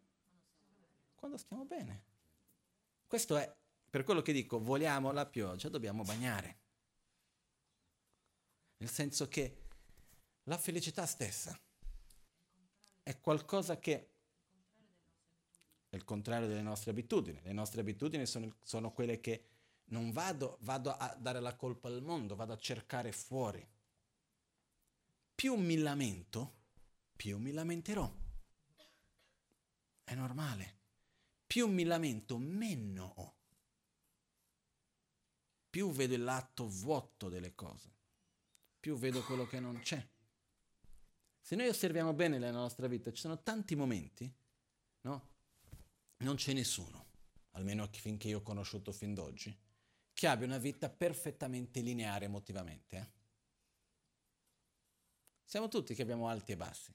Quando stiamo bene. Questo è per quello che dico, vogliamo la pioggia, dobbiamo bagnare. Nel senso che la felicità stessa è qualcosa che è il contrario delle nostre abitudini. Le nostre abitudini sono, sono quelle che non vado, vado a dare la colpa al mondo, vado a cercare fuori. Più mi lamento, più mi lamenterò. È normale. Più mi lamento, meno ho più vedo il lato vuoto delle cose, più vedo quello che non c'è. Se noi osserviamo bene nella nostra vita, ci sono tanti momenti, no? Non c'è nessuno, almeno finché io ho conosciuto fin d'oggi, che abbia una vita perfettamente lineare emotivamente. Eh? Siamo tutti che abbiamo alti e bassi.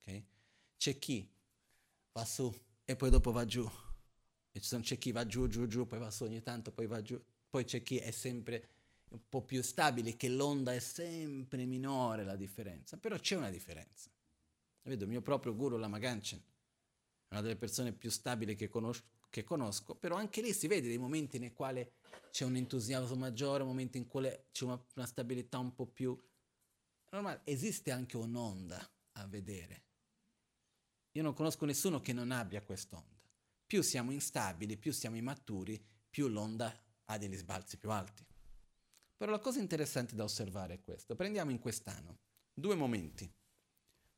Okay? C'è chi va su e poi dopo va giù e c'è chi va giù, giù, giù, poi va su ogni tanto, poi va giù. Poi c'è chi è sempre un po' più stabile, che l'onda è sempre minore la differenza. Però c'è una differenza. Vedo il mio proprio guru Lamaganchen, una delle persone più stabili che conosco, che conosco, però anche lì si vede dei momenti nei quali c'è un entusiasmo maggiore, momenti in cui c'è una, una stabilità un po' più normale. Esiste anche un'onda a vedere. Io non conosco nessuno che non abbia quest'onda più siamo instabili, più siamo immaturi, più l'onda ha degli sbalzi più alti. Però la cosa interessante da osservare è questo. Prendiamo in quest'anno due momenti.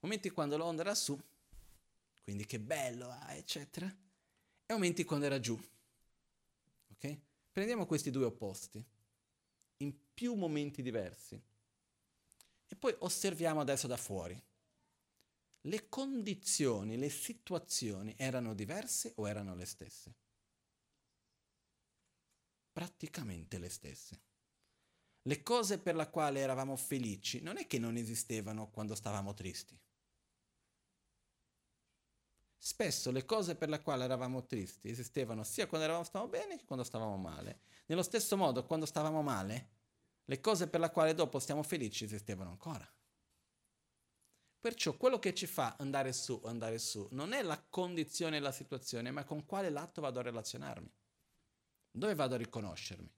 Momenti quando l'onda era su, quindi che bello, ah, eccetera, e momenti quando era giù. Ok? Prendiamo questi due opposti in più momenti diversi e poi osserviamo adesso da fuori le condizioni, le situazioni erano diverse o erano le stesse? Praticamente le stesse. Le cose per le quali eravamo felici non è che non esistevano quando stavamo tristi. Spesso le cose per le quali eravamo tristi esistevano sia quando eravamo, stavamo bene che quando stavamo male. Nello stesso modo, quando stavamo male, le cose per le quali dopo stiamo felici esistevano ancora. Perciò quello che ci fa andare su, andare su, non è la condizione e la situazione, ma con quale lato vado a relazionarmi. Dove vado a riconoscermi?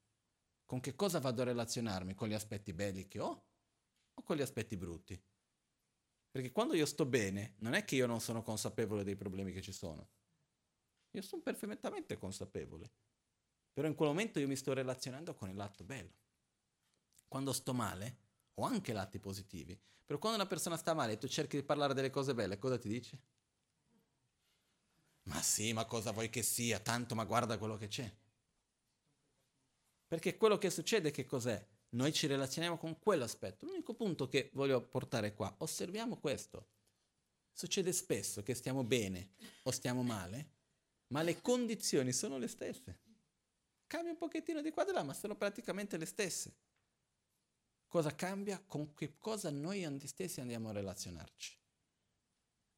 Con che cosa vado a relazionarmi? Con gli aspetti belli che ho o con gli aspetti brutti? Perché quando io sto bene, non è che io non sono consapevole dei problemi che ci sono. Io sono perfettamente consapevole. Però in quel momento io mi sto relazionando con il lato bello. Quando sto male, ho anche lati positivi. Però quando una persona sta male e tu cerchi di parlare delle cose belle, cosa ti dice? Ma sì, ma cosa vuoi che sia? Tanto, ma guarda quello che c'è. Perché quello che succede che cos'è? Noi ci relazioniamo con quell'aspetto. L'unico punto che voglio portare qua, osserviamo questo. Succede spesso che stiamo bene o stiamo male, ma le condizioni sono le stesse. Cambia un pochettino di qua e di là, ma sono praticamente le stesse. Cosa cambia? Con che cosa noi stessi andiamo a relazionarci?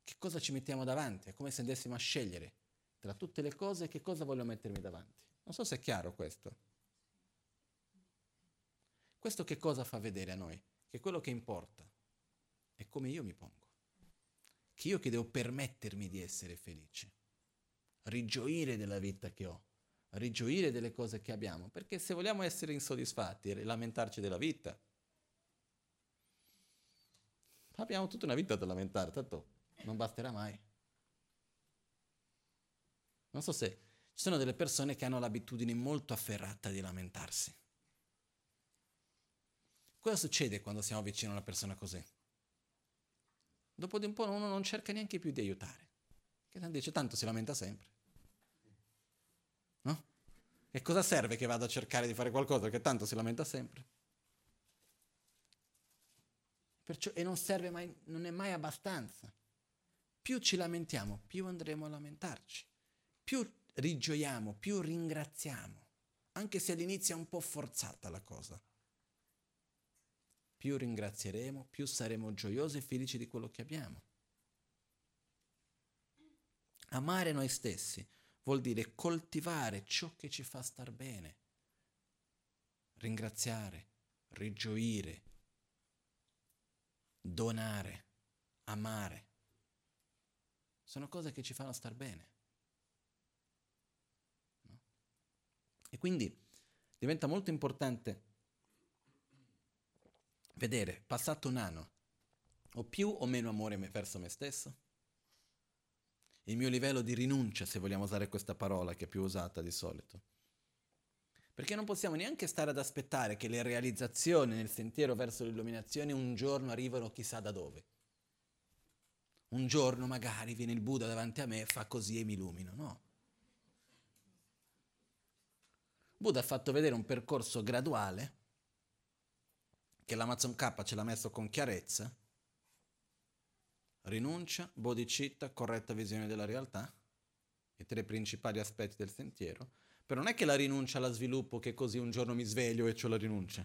Che cosa ci mettiamo davanti? È come se andessimo a scegliere tra tutte le cose che cosa voglio mettermi davanti. Non so se è chiaro questo. Questo che cosa fa vedere a noi? Che quello che importa è come io mi pongo. Che io che devo permettermi di essere felice, rigioire della vita che ho, rigioire delle cose che abbiamo, perché se vogliamo essere insoddisfatti e lamentarci della vita, Abbiamo tutta una vita da lamentare, tanto non basterà mai. Non so se ci sono delle persone che hanno l'abitudine molto afferrata di lamentarsi. Cosa succede quando siamo vicino a una persona così? Dopo di un po' uno non cerca neanche più di aiutare. Che dice tanto si lamenta sempre. No? E cosa serve che vado a cercare di fare qualcosa che tanto si lamenta sempre? Perciò, e non serve mai, non è mai abbastanza. più ci lamentiamo, più andremo a lamentarci. Più rigioiamo, più ringraziamo, anche se all'inizio è un po' forzata la cosa. Più ringrazieremo, più saremo gioiosi e felici di quello che abbiamo. Amare noi stessi vuol dire coltivare ciò che ci fa star bene, ringraziare, rigioire, donare, amare. Sono cose che ci fanno star bene. No? E quindi diventa molto importante vedere, passato un anno, ho più o meno amore verso me stesso? Il mio livello di rinuncia, se vogliamo usare questa parola che è più usata di solito. Perché non possiamo neanche stare ad aspettare che le realizzazioni nel sentiero verso l'illuminazione un giorno arrivano chissà da dove. Un giorno magari viene il Buddha davanti a me, fa così e mi illumino. No. Buddha ha fatto vedere un percorso graduale che l'Amazon K ce l'ha messo con chiarezza. Rinuncia, bodhicitta, corretta visione della realtà, i tre principali aspetti del sentiero però non è che la rinuncia la sviluppo che così un giorno mi sveglio e ho la rinuncia.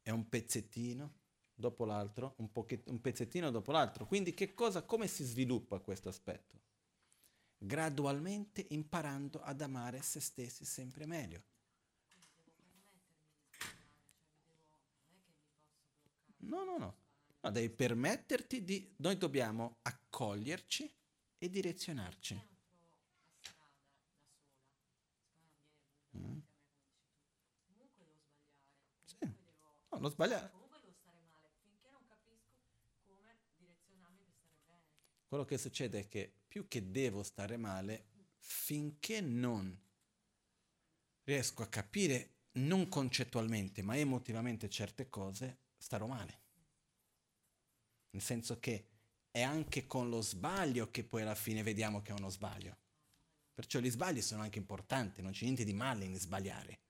È un pezzettino dopo l'altro, un, pochet- un pezzettino dopo l'altro. Quindi che cosa, come si sviluppa questo aspetto? Gradualmente imparando ad amare se stessi sempre meglio. No, no, no. no devi permetterti di... Noi dobbiamo accoglierci e direzionarci. Mm. Sì. No, non sbagliare. Comunque devo stare male finché non capisco come direzionarmi per stare bene. Quello che succede è che più che devo stare male, finché non riesco a capire non concettualmente, ma emotivamente certe cose, starò male. Nel senso che è anche con lo sbaglio che poi alla fine vediamo che è uno sbaglio. Perciò gli sbagli sono anche importanti, non c'è niente di male in sbagliare.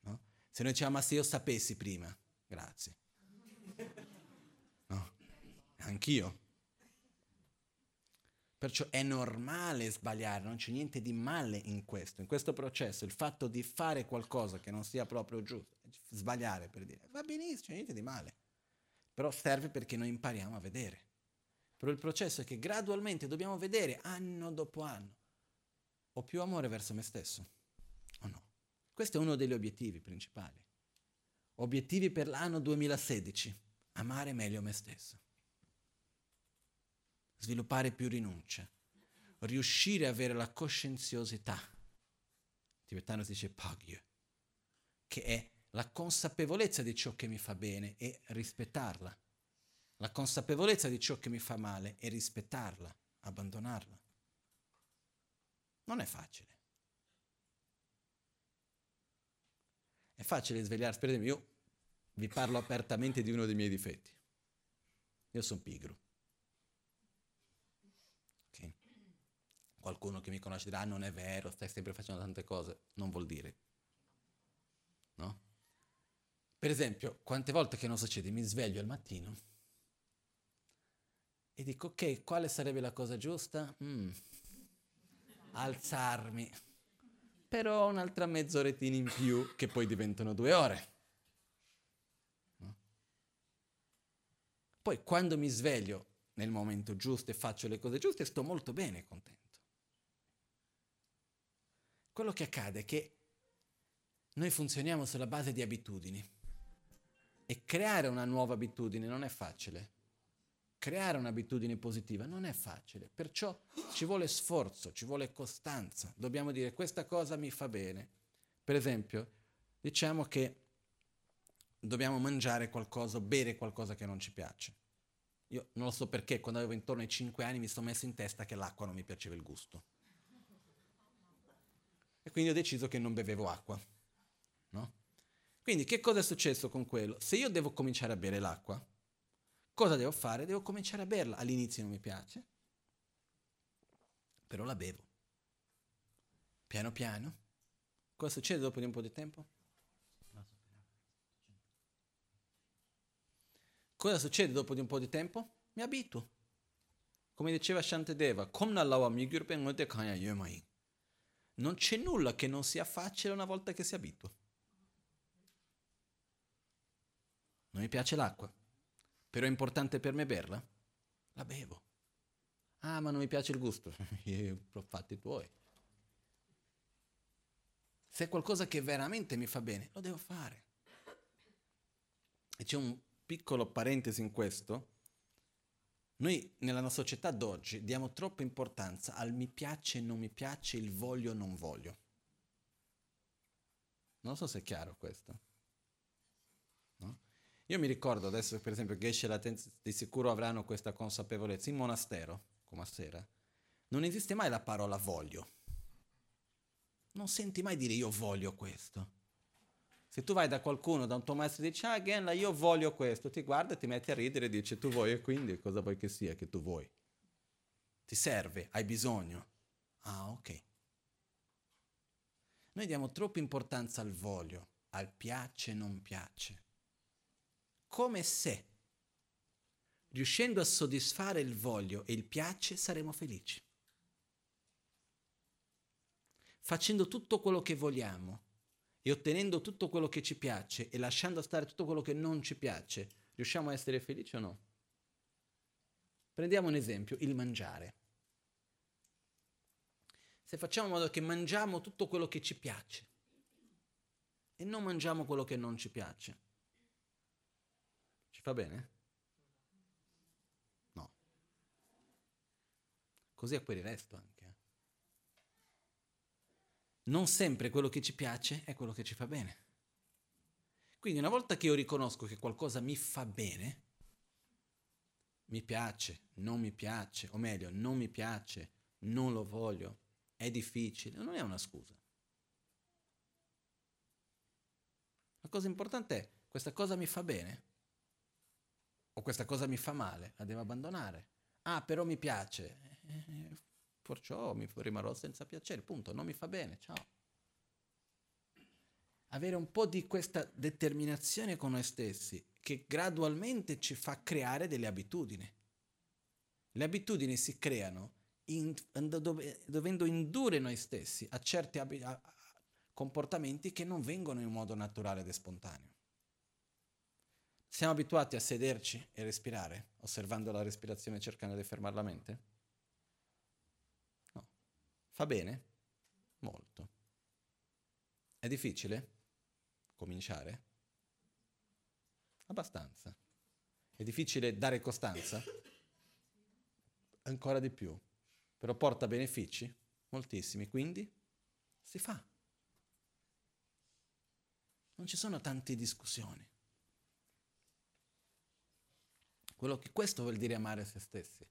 No? Se noi diciamo, ma se io sapessi prima, grazie. No, anch'io. Perciò è normale sbagliare, non c'è niente di male in questo, in questo processo. Il fatto di fare qualcosa che non sia proprio giusto, sbagliare per dire, va benissimo, c'è niente di male. Però serve perché noi impariamo a vedere. Però il processo è che gradualmente dobbiamo vedere anno dopo anno. Ho più amore verso me stesso o no? Questo è uno degli obiettivi principali. Obiettivi per l'anno 2016. Amare meglio me stesso. Sviluppare più rinuncia. Riuscire a avere la coscienziosità. Tibetano si dice pagye, che è la consapevolezza di ciò che mi fa bene e rispettarla la consapevolezza di ciò che mi fa male e rispettarla, abbandonarla. Non è facile. È facile svegliarsi, per esempio, io vi parlo apertamente di uno dei miei difetti. Io sono pigro. Okay. Qualcuno che mi conosce dirà, ah, non è vero, stai sempre facendo tante cose. Non vuol dire. No? Per esempio, quante volte che non succede, mi sveglio al mattino e dico, ok, quale sarebbe la cosa giusta? Mm, alzarmi. Però un'altra mezzorettina in più che poi diventano due ore. No? Poi quando mi sveglio nel momento giusto e faccio le cose giuste, sto molto bene e contento. Quello che accade è che noi funzioniamo sulla base di abitudini e creare una nuova abitudine non è facile creare un'abitudine positiva non è facile, perciò ci vuole sforzo, ci vuole costanza. Dobbiamo dire questa cosa mi fa bene. Per esempio, diciamo che dobbiamo mangiare qualcosa, bere qualcosa che non ci piace. Io non lo so perché, quando avevo intorno ai 5 anni mi sono messo in testa che l'acqua non mi piaceva il gusto. E quindi ho deciso che non bevevo acqua. No? Quindi che cosa è successo con quello? Se io devo cominciare a bere l'acqua, Cosa devo fare? Devo cominciare a berla. All'inizio non mi piace, però la bevo. Piano piano. Cosa succede dopo di un po' di tempo? Cosa succede dopo di un po' di tempo? mi abituo. Come diceva Shantideva. Non c'è nulla che non sia facile una volta che si abitua. Non mi piace l'acqua, però è importante per me berla? La bevo. Ah, ma non mi piace il gusto. (laughs) Fatti tuoi. Se è qualcosa che veramente mi fa bene, lo devo fare. E c'è un piccolo parentesi in questo. Noi nella nostra società d'oggi diamo troppa importanza al mi piace, non mi piace, il voglio, non voglio. Non so se è chiaro questo. Io mi ricordo adesso, per esempio, Geshe e la Tenz di sicuro avranno questa consapevolezza. In monastero, come a sera, non esiste mai la parola voglio. Non senti mai dire io voglio questo. Se tu vai da qualcuno, da un tuo maestro e dici, ah, Genla, io voglio questo, ti guarda, ti metti a ridere e dice, tu vuoi e quindi cosa vuoi che sia che tu vuoi? Ti serve, hai bisogno. Ah, ok. Noi diamo troppa importanza al voglio, al piace non piace. Come se, riuscendo a soddisfare il voglio e il piace, saremo felici facendo tutto quello che vogliamo e ottenendo tutto quello che ci piace e lasciando stare tutto quello che non ci piace, riusciamo a essere felici o no? Prendiamo un esempio, il mangiare. Se facciamo in modo che mangiamo tutto quello che ci piace e non mangiamo quello che non ci piace, ci fa bene? No. Così è per il resto anche non sempre quello che ci piace è quello che ci fa bene. Quindi una volta che io riconosco che qualcosa mi fa bene, mi piace, non mi piace, o meglio, non mi piace, non lo voglio, è difficile, non è una scusa. La cosa importante è, questa cosa mi fa bene o questa cosa mi fa male, la devo abbandonare. Ah, però mi piace. Eh, perciò mi rimarrò senza piacere, punto, non mi fa bene, ciao. Avere un po' di questa determinazione con noi stessi che gradualmente ci fa creare delle abitudini. Le abitudini si creano in, dove, dovendo indurre noi stessi a certi ab- a, comportamenti che non vengono in modo naturale ed spontaneo. Siamo abituati a sederci e respirare, osservando la respirazione e cercando di fermare la mente? Fa bene? Molto. È difficile cominciare? Abbastanza. È difficile dare costanza? Ancora di più. Però porta benefici? Moltissimi. Quindi si fa. Non ci sono tante discussioni. Quello che questo vuol dire amare se stessi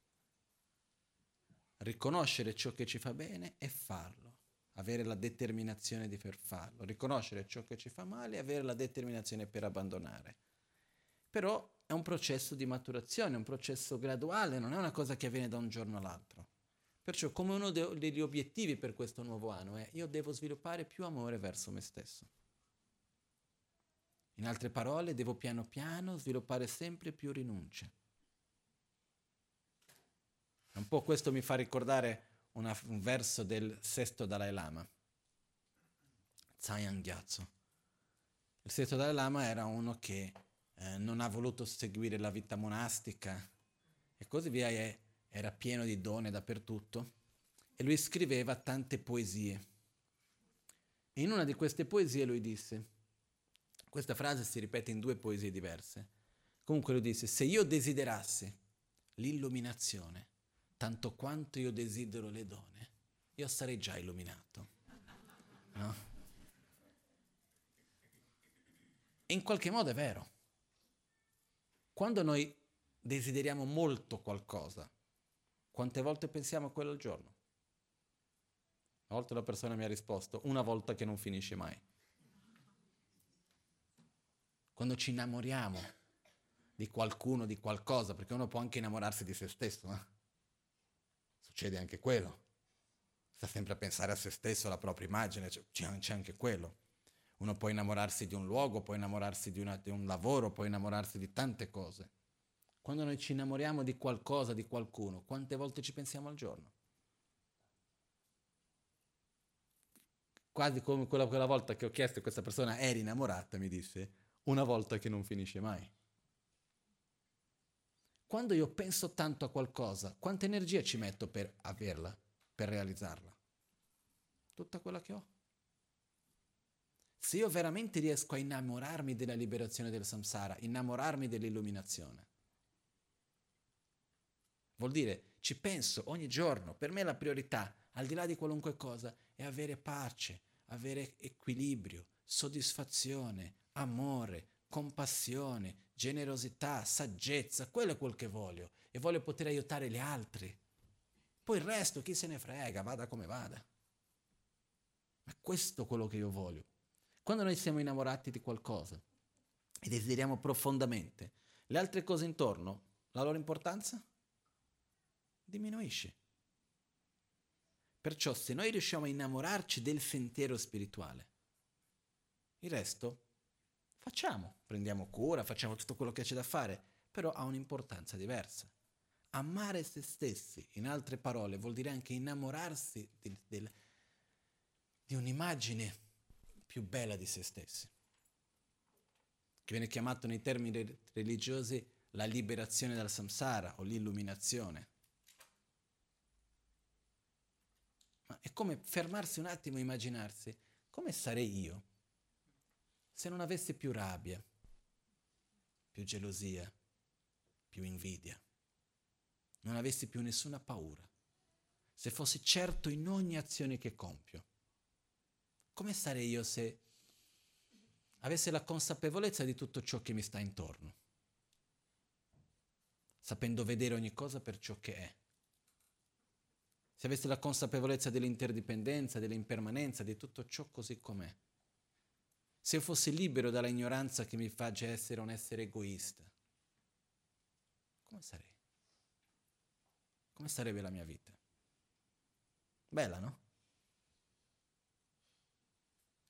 riconoscere ciò che ci fa bene e farlo, avere la determinazione di per farlo, riconoscere ciò che ci fa male e avere la determinazione per abbandonare. Però è un processo di maturazione, un processo graduale, non è una cosa che avviene da un giorno all'altro. Perciò come uno degli obiettivi per questo nuovo anno è io devo sviluppare più amore verso me stesso. In altre parole, devo piano piano sviluppare sempre più rinunce. Un po' questo mi fa ricordare una, un verso del sesto Dalai Lama, Tsayang Gyatso. Il sesto Dalai Lama era uno che eh, non ha voluto seguire la vita monastica e così via, e era pieno di donne dappertutto e lui scriveva tante poesie. E in una di queste poesie lui disse, questa frase si ripete in due poesie diverse, comunque lui disse, se io desiderassi l'illuminazione, tanto quanto io desidero le donne, io sarei già illuminato. No? E in qualche modo è vero. Quando noi desideriamo molto qualcosa, quante volte pensiamo a quello al giorno? Una volta una persona mi ha risposto, una volta che non finisce mai. Quando ci innamoriamo di qualcuno, di qualcosa, perché uno può anche innamorarsi di se stesso, eh? Succede anche quello. Sta sempre a pensare a se stesso, alla propria immagine, c'è, c'è anche quello. Uno può innamorarsi di un luogo, può innamorarsi di, una, di un lavoro, può innamorarsi di tante cose. quando noi ci innamoriamo di qualcosa, di qualcuno, quante volte ci pensiamo al giorno? Quasi come quella, quella volta che ho chiesto a questa persona, eri innamorata, mi disse, una volta che non finisce mai. Quando io penso tanto a qualcosa, quanta energia ci metto per averla, per realizzarla? Tutta quella che ho. Se io veramente riesco a innamorarmi della liberazione del samsara, innamorarmi dell'illuminazione, vuol dire ci penso ogni giorno, per me la priorità, al di là di qualunque cosa, è avere pace, avere equilibrio, soddisfazione, amore, compassione, generosità, saggezza, quello è quel che voglio e voglio poter aiutare gli altri. Poi il resto chi se ne frega, vada come vada. Ma questo è quello che io voglio. Quando noi siamo innamorati di qualcosa e desideriamo profondamente, le altre cose intorno, la loro importanza diminuisce. Perciò se noi riusciamo a innamorarci del sentiero spirituale, il resto facciamo, prendiamo cura, facciamo tutto quello che c'è da fare, però ha un'importanza diversa. Amare se stessi, in altre parole, vuol dire anche innamorarsi di, di, di un'immagine più bella di se stessi, che viene chiamato nei termini religiosi la liberazione dal samsara o l'illuminazione. Ma è come fermarsi un attimo e immaginarsi come sarei io se non avessi più rabbia, più gelosia, più invidia, non avessi più nessuna paura, se fossi certo in ogni azione che compio, come sarei io se avessi la consapevolezza di tutto ciò che mi sta intorno, sapendo vedere ogni cosa per ciò che è? Se avessi la consapevolezza dell'interdipendenza, dell'impermanenza, di tutto ciò così com'è se io fossi libero dalla ignoranza che mi fa già essere un essere egoista, come sarei? Come sarebbe la mia vita? Bella, no?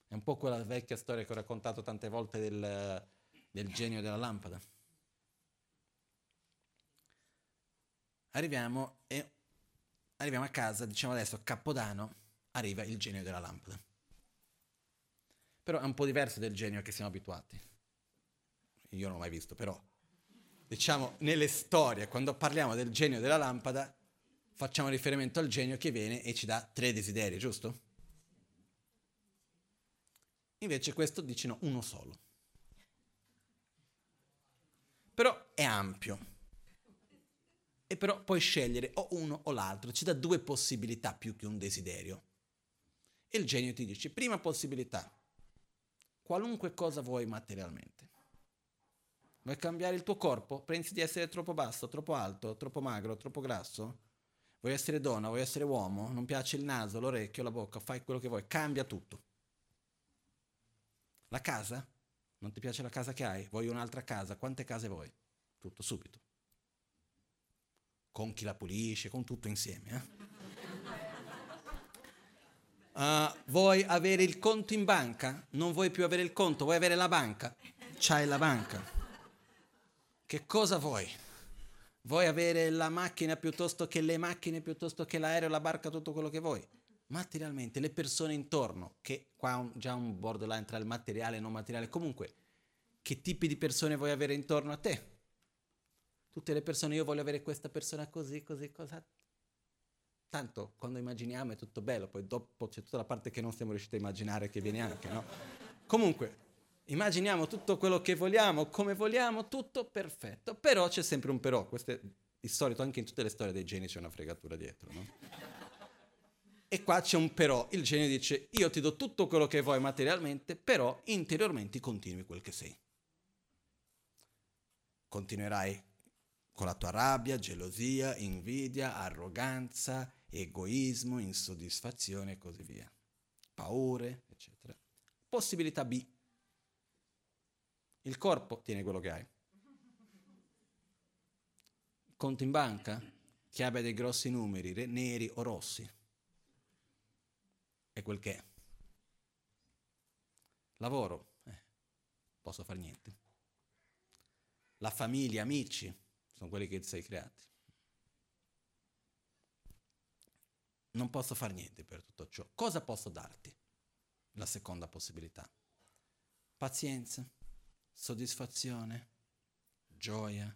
È un po' quella vecchia storia che ho raccontato tante volte del, del genio della lampada. Arriviamo, e, arriviamo a casa, diciamo adesso, a Capodanno, arriva il genio della lampada però è un po' diverso del genio che siamo abituati. Io non l'ho mai visto, però diciamo nelle storie, quando parliamo del genio della lampada, facciamo riferimento al genio che viene e ci dà tre desideri, giusto? Invece questo dice no, uno solo. Però è ampio. E però puoi scegliere o uno o l'altro, ci dà due possibilità più che un desiderio. E il genio ti dice, prima possibilità, qualunque cosa vuoi materialmente. Vuoi cambiare il tuo corpo? Pensi di essere troppo basso, troppo alto, troppo magro, troppo grasso? Vuoi essere donna, vuoi essere uomo? Non piace il naso, l'orecchio, la bocca, fai quello che vuoi, cambia tutto. La casa? Non ti piace la casa che hai? Vuoi un'altra casa? Quante case vuoi? Tutto subito. Con chi la pulisce, con tutto insieme. Eh? Uh, vuoi avere il conto in banca? Non vuoi più avere il conto, vuoi avere la banca? C'hai la banca. Che cosa vuoi? Vuoi avere la macchina piuttosto che le macchine, piuttosto che l'aereo, la barca, tutto quello che vuoi? Materialmente, le persone intorno, che qua un, già un borderline tra il materiale e non materiale, comunque, che tipi di persone vuoi avere intorno a te? Tutte le persone, io voglio avere questa persona così, così, così, Tanto quando immaginiamo è tutto bello, poi dopo c'è tutta la parte che non siamo riusciti a immaginare che viene anche, no? Comunque, immaginiamo tutto quello che vogliamo, come vogliamo, tutto perfetto, però c'è sempre un però, questo è il solito, anche in tutte le storie dei geni c'è una fregatura dietro, no? E qua c'è un però, il genio dice io ti do tutto quello che vuoi materialmente, però interiormente continui quel che sei. Continuerai con la tua rabbia, gelosia, invidia, arroganza, egoismo, insoddisfazione e così via. Paure, eccetera. Possibilità B. Il corpo tiene quello che hai. Conto in banca che abbia dei grossi numeri, neri o rossi. È quel che è. Lavoro, eh, posso fare niente. La famiglia, amici, sono quelli che ti sei creati. Non posso fare niente per tutto ciò. Cosa posso darti? La seconda possibilità. Pazienza, soddisfazione, gioia,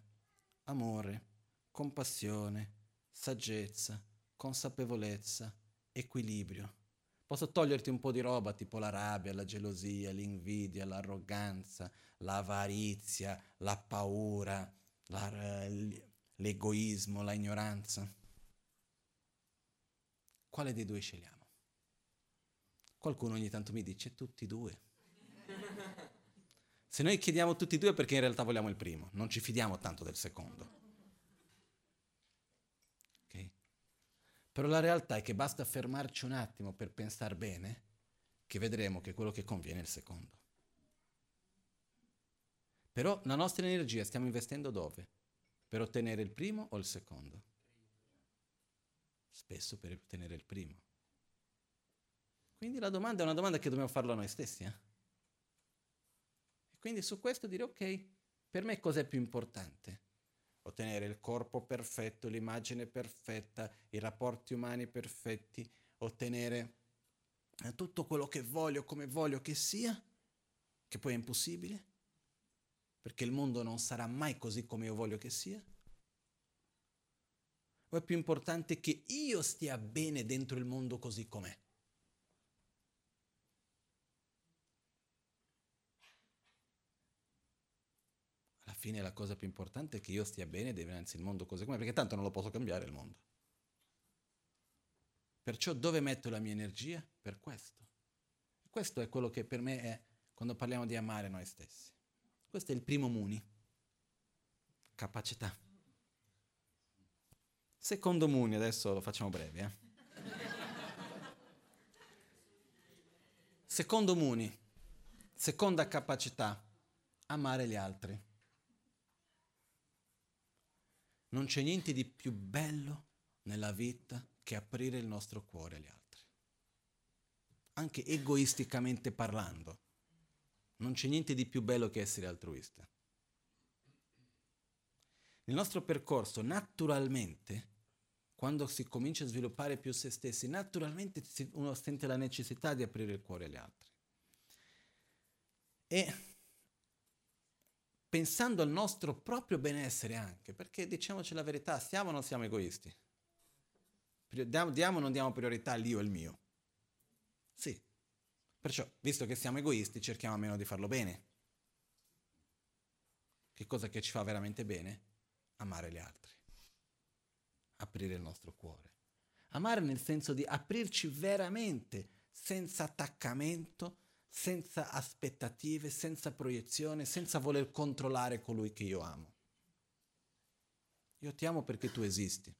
amore, compassione, saggezza, consapevolezza, equilibrio. Posso toglierti un po' di roba tipo la rabbia, la gelosia, l'invidia, l'arroganza, l'avarizia, la paura, la, l'egoismo, la ignoranza. Quale dei due scegliamo? Qualcuno ogni tanto mi dice tutti e due. Se noi chiediamo tutti e due perché in realtà vogliamo il primo, non ci fidiamo tanto del secondo. Però la realtà è che basta fermarci un attimo per pensare bene che vedremo che quello che conviene è il secondo. Però la nostra energia stiamo investendo dove? Per ottenere il primo o il secondo? Spesso per ottenere il primo. Quindi la domanda è una domanda che dobbiamo farlo a noi stessi. Eh? E quindi su questo dire ok, per me cos'è più importante? ottenere il corpo perfetto, l'immagine perfetta, i rapporti umani perfetti, ottenere eh, tutto quello che voglio come voglio che sia, che poi è impossibile, perché il mondo non sarà mai così come io voglio che sia. O è più importante che io stia bene dentro il mondo così com'è? fine la cosa più importante è che io stia bene dinanzi il mondo così com'è, perché tanto non lo posso cambiare il mondo. Perciò dove metto la mia energia? Per questo. Questo è quello che per me è quando parliamo di amare noi stessi. Questo è il primo Muni. Capacità. Secondo Muni, adesso lo facciamo breve. Eh? Secondo Muni, seconda capacità, amare gli altri. Non c'è niente di più bello nella vita che aprire il nostro cuore agli altri. Anche egoisticamente parlando, non c'è niente di più bello che essere altruista. Nel nostro percorso, naturalmente, quando si comincia a sviluppare più se stessi, naturalmente uno sente la necessità di aprire il cuore agli altri. E pensando al nostro proprio benessere anche, perché diciamoci la verità, siamo o non siamo egoisti? Diamo o non diamo priorità all'io e al mio? Sì. Perciò, visto che siamo egoisti, cerchiamo almeno di farlo bene. Che cosa che ci fa veramente bene? Amare gli altri. Aprire il nostro cuore. Amare nel senso di aprirci veramente, senza attaccamento, senza aspettative, senza proiezione, senza voler controllare colui che io amo. Io ti amo perché tu esisti.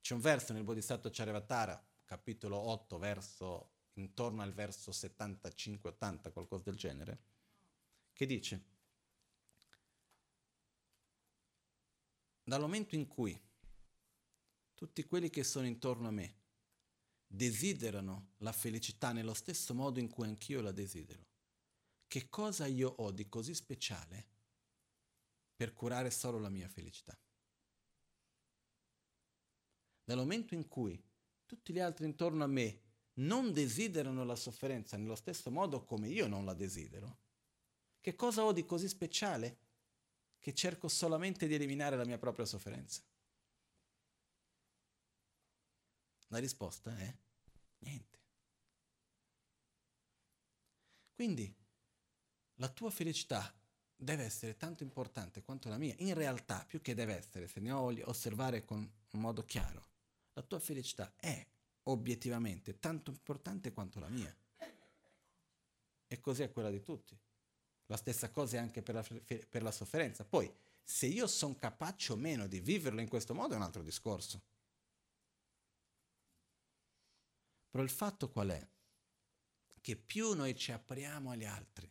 C'è un verso nel Bodhisattva Charyavatara, capitolo 8, verso, intorno al verso 75-80, qualcosa del genere, che dice, dal momento in cui tutti quelli che sono intorno a me desiderano la felicità nello stesso modo in cui anch'io la desidero. Che cosa io ho di così speciale per curare solo la mia felicità? Dal momento in cui tutti gli altri intorno a me non desiderano la sofferenza nello stesso modo come io non la desidero, che cosa ho di così speciale che cerco solamente di eliminare la mia propria sofferenza? La risposta è niente. Quindi la tua felicità deve essere tanto importante quanto la mia. In realtà, più che deve essere, se ne voglio osservare con un modo chiaro, la tua felicità è obiettivamente tanto importante quanto la mia. E così è quella di tutti. La stessa cosa è anche per la, per la sofferenza. Poi, se io sono capace o meno di viverlo in questo modo è un altro discorso. Però il fatto qual è? Che più noi ci apriamo agli altri,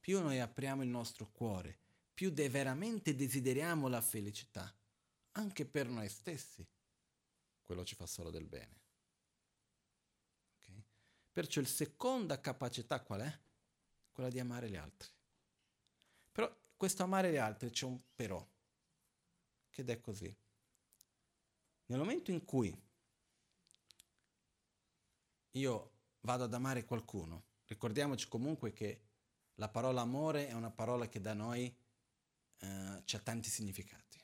più noi apriamo il nostro cuore, più de- veramente desideriamo la felicità, anche per noi stessi, quello ci fa solo del bene. Okay? Perciò la seconda capacità qual è? Quella di amare gli altri. Però questo amare gli altri c'è un però. ed è così. Nel momento in cui io vado ad amare qualcuno, ricordiamoci comunque che la parola amore è una parola che da noi eh, ha tanti significati.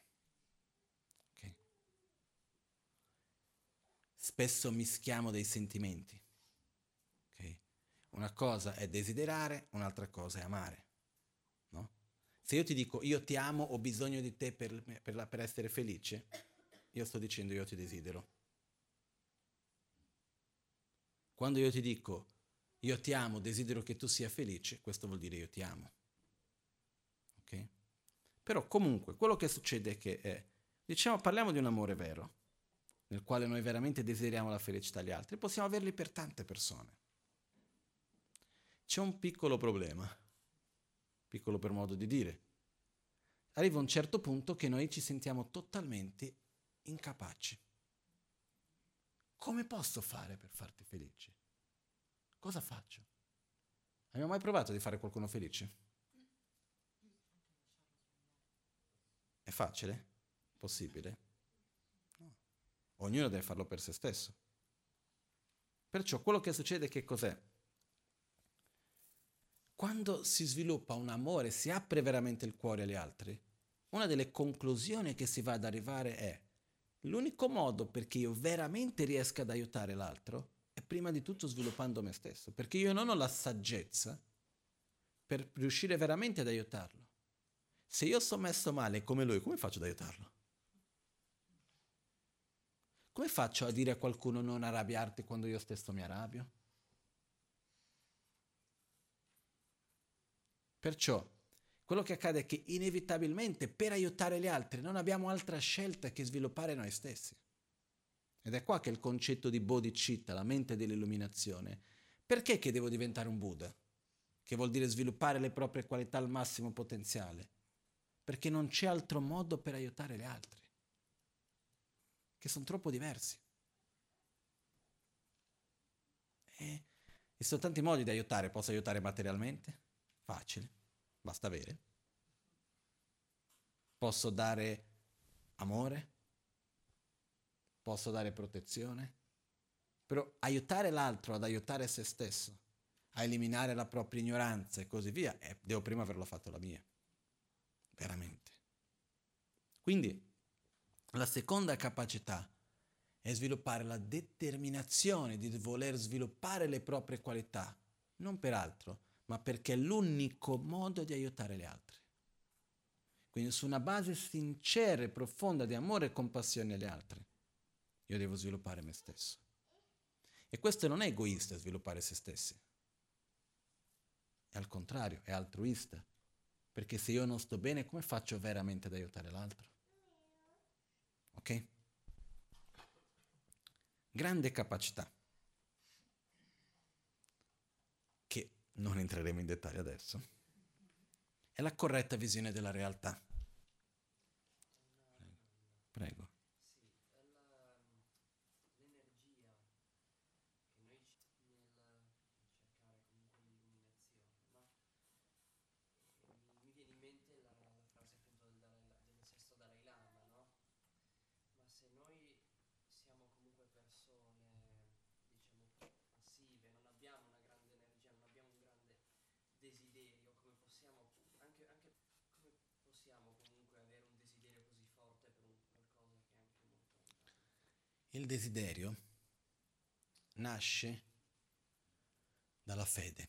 Okay? Spesso mischiamo dei sentimenti. Okay? Una cosa è desiderare, un'altra cosa è amare. No? Se io ti dico io ti amo, ho bisogno di te per, per, per essere felice, io sto dicendo io ti desidero. Quando io ti dico io ti amo, desidero che tu sia felice, questo vuol dire io ti amo. Ok? Però comunque quello che succede è che, eh, diciamo, parliamo di un amore vero, nel quale noi veramente desideriamo la felicità agli altri, possiamo averli per tante persone. C'è un piccolo problema, piccolo per modo di dire. Arriva un certo punto che noi ci sentiamo totalmente incapaci. Come posso fare per farti felice? Cosa faccio? Abbiamo mai provato di fare qualcuno felice? È facile? Possibile? No. Ognuno deve farlo per se stesso. Perciò quello che succede che cos'è? Quando si sviluppa un amore, si apre veramente il cuore agli altri, una delle conclusioni che si va ad arrivare è L'unico modo perché io veramente riesca ad aiutare l'altro è prima di tutto sviluppando me stesso, perché io non ho la saggezza per riuscire veramente ad aiutarlo. Se io sono messo male come lui, come faccio ad aiutarlo? Come faccio a dire a qualcuno non arrabbiarti quando io stesso mi arrabbio? Perciò quello che accade è che inevitabilmente per aiutare gli altri non abbiamo altra scelta che sviluppare noi stessi. Ed è qua che il concetto di bodhicitta, la mente dell'illuminazione, perché che devo diventare un Buddha? Che vuol dire sviluppare le proprie qualità al massimo potenziale? Perché non c'è altro modo per aiutare gli altri, che sono troppo diversi. E ci sono tanti modi di aiutare, posso aiutare materialmente? Facile basta avere. Posso dare amore, posso dare protezione, però aiutare l'altro ad aiutare se stesso, a eliminare la propria ignoranza e così via, eh, devo prima averlo fatto la mia, veramente. Quindi la seconda capacità è sviluppare la determinazione di voler sviluppare le proprie qualità, non per altro, ma perché è l'unico modo di aiutare gli altri. Quindi su una base sincera e profonda di amore e compassione agli altri, io devo sviluppare me stesso. E questo non è egoista sviluppare se stessi, è al contrario, è altruista, perché se io non sto bene, come faccio veramente ad aiutare l'altro? Ok? Grande capacità. Non entreremo in dettaglio adesso, è la corretta visione della realtà. Prego. Il desiderio nasce dalla fede.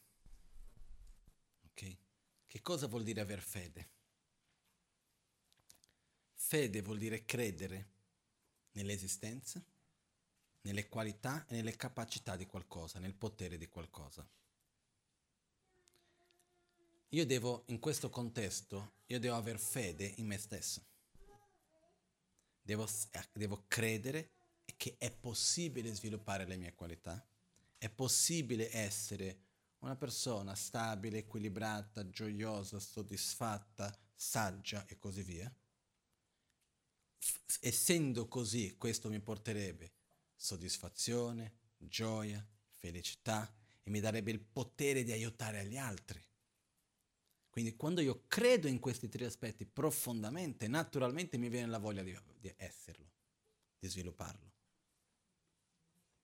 Ok? Che cosa vuol dire aver fede? Fede vuol dire credere nell'esistenza, nelle qualità e nelle capacità di qualcosa, nel potere di qualcosa. Io devo, in questo contesto, io devo aver fede in me stesso. Devo, devo credere che è possibile sviluppare le mie qualità, è possibile essere una persona stabile, equilibrata, gioiosa, soddisfatta, saggia e così via. Essendo così, questo mi porterebbe soddisfazione, gioia, felicità e mi darebbe il potere di aiutare gli altri. Quindi quando io credo in questi tre aspetti profondamente, naturalmente mi viene la voglia di, di esserlo, di svilupparlo.